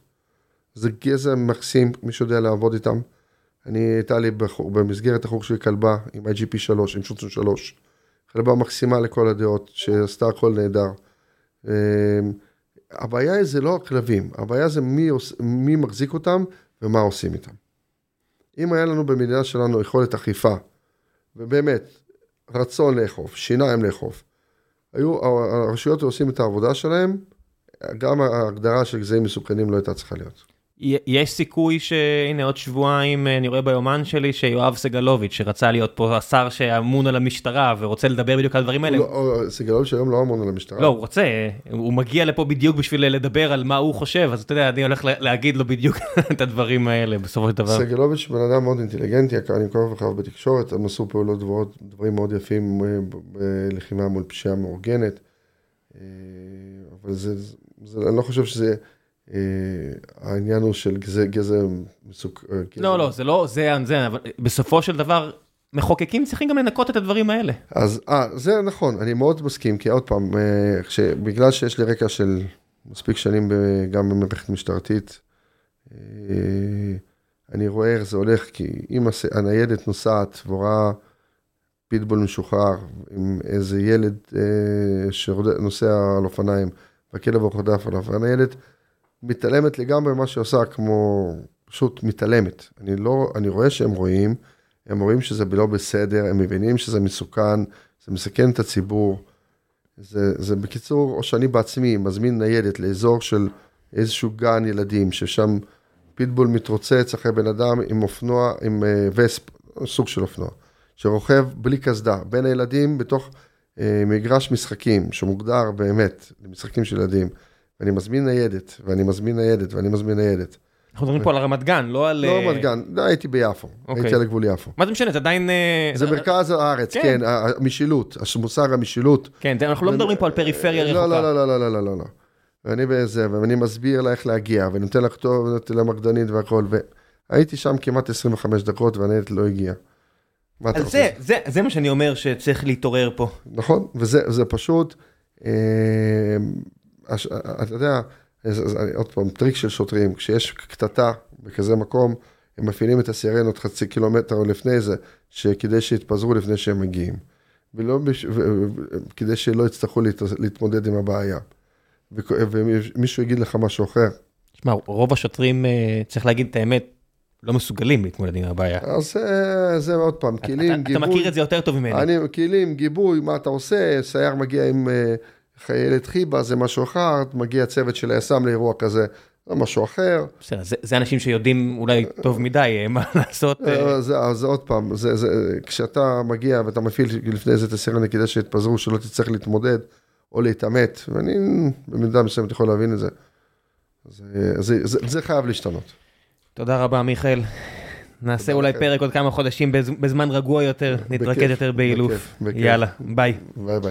זה גזע מקסים, מי שיודע לעבוד איתם. אני, הייתה לי בחור, במסגרת החור שלי כלבה עם IGP 3, עם שוטסון 3. כלבה מקסימה לכל הדעות, שעשתה הכל נהדר. אמ, הבעיה זה לא הכלבים, הבעיה זה מי, מי מחזיק אותם ומה עושים איתם. אם היה לנו במדינה שלנו יכולת אכיפה, ובאמת, רצון לאכוף, שיניים לאכוף, היו, הרשויות עושים את העבודה שלהם, גם ההגדרה של גזעים מסוכנים לא הייתה צריכה להיות. יש סיכוי שהנה עוד שבועיים אני רואה ביומן שלי שיואב סגלוביץ' שרצה להיות פה השר שאמון על המשטרה ורוצה לדבר בדיוק על הדברים האלה. לא, סגלוביץ' היום לא אמון על המשטרה. לא, הוא רוצה, הוא מגיע לפה בדיוק בשביל לדבר על מה הוא חושב, אז אתה יודע, אני הולך להגיד לו בדיוק את הדברים האלה בסופו של דבר. סגלוביץ' בן אדם מאוד אינטליגנטי, אני קורא אחריו בתקשורת, הם עשו פעולות דברות, דברים מאוד יפים אה, בלחימה מול פשיעה מאורגנת, אה, אבל זה, זה, אני לא חושב שזה... אה, העניין הוא של גזע מסוג... אה, לא, לא, זה לא זה, זה, אבל בסופו של דבר, מחוקקים צריכים גם לנקות את הדברים האלה. אז, אה, זה נכון, אני מאוד מסכים, כי עוד פעם, אה, בגלל שיש לי רקע של מספיק שנים גם במערכת משטרתית, אני רואה איך זה הולך, כי אם הניידת נוסעת ורואה פיטבול משוחרר עם איזה ילד שנוסע על אופניים, והכלב רודף עליו, והניידת מתעלמת לגמרי ממה שהיא עושה, כמו, פשוט מתעלמת. אני לא, אני רואה שהם רואים, הם רואים שזה לא בסדר, הם מבינים שזה מסוכן, זה מסכן את הציבור. זה, זה בקיצור, או שאני בעצמי מזמין ניידת לאזור של איזשהו גן ילדים, ששם פיטבול מתרוצץ אחרי בן אדם עם אופנוע, עם uh, וספ, סוג של אופנוע, שרוכב בלי קסדה, בין הילדים בתוך uh, מגרש משחקים, שמוגדר באמת למשחקים של ילדים. ואני מזמין ניידת, ואני מזמין ניידת, ואני מזמין ניידת. אנחנו מדברים פה על רמת גן, לא על... לא רמת גן, לא, הייתי ביפו, הייתי אוקיי. על הגבול יפו. מה זה משנה, זה עדיין... אה, זה מרכז הארץ, כן, כן המשילות, המושג המשילות. כן, אנחנו לא מדברים פה על פריפריה לא, רחוקה. לא, לא, לא, לא, לא, לא, לא. ואני בזה, ואני מסביר לה איך להגיע, ואני נותן לה כתוב, ונותן לה מקדנית והכל, והייתי שם כמעט 25 דקות, והניידת לא הגיעה. אז זה, זה, זה מה שאני אומר שצריך להתעורר פה. נכון, וזה פשוט, אתה יודע, עוד פעם, טריק של שוטרים, כשיש קטטה בכזה מקום, הם מפעילים את הסירנות חצי קילומטר לפני זה, שכדי שיתפזרו לפני שהם מגיעים. ולא בש... ו... כדי שלא יצטרכו להת... להתמודד עם הבעיה. וכ- ומישהו יגיד לך משהו אחר. שמע, רוב השוטרים, אה, צריך להגיד את האמת, לא מסוגלים להתמודד עם הבעיה. אז אה, זה עוד פעם, כלים, גיבוי. אתה מכיר את זה יותר טוב ממני. אני, כלים, גיבוי, מה אתה עושה, סייר מגיע עם אה, חיילת חיבה, זה משהו אחד, מגיע צוות של היס"מ לאירוע כזה, זה משהו אחר. בסדר, זה- זה אנשים שיודעים אולי טוב מדי אה, מה לעשות. אה, אה, זה, אז עוד פעם, זה, זה, כשאתה מגיע ואתה מפעיל לפני זה את הסירנה כדי שיתפזרו, שלא תצטרך להתמודד או להתעמת, ואני במידה מסוימת יכול להבין את זה. זה, זה, זה, זה חייב להשתנות. תודה רבה, מיכאל. נעשה אולי. פרק עוד כמה חודשים בז- בזמן רגוע יותר, נתרכז בכיף, יותר בכיף. יאללה, ביי. ביי ביי.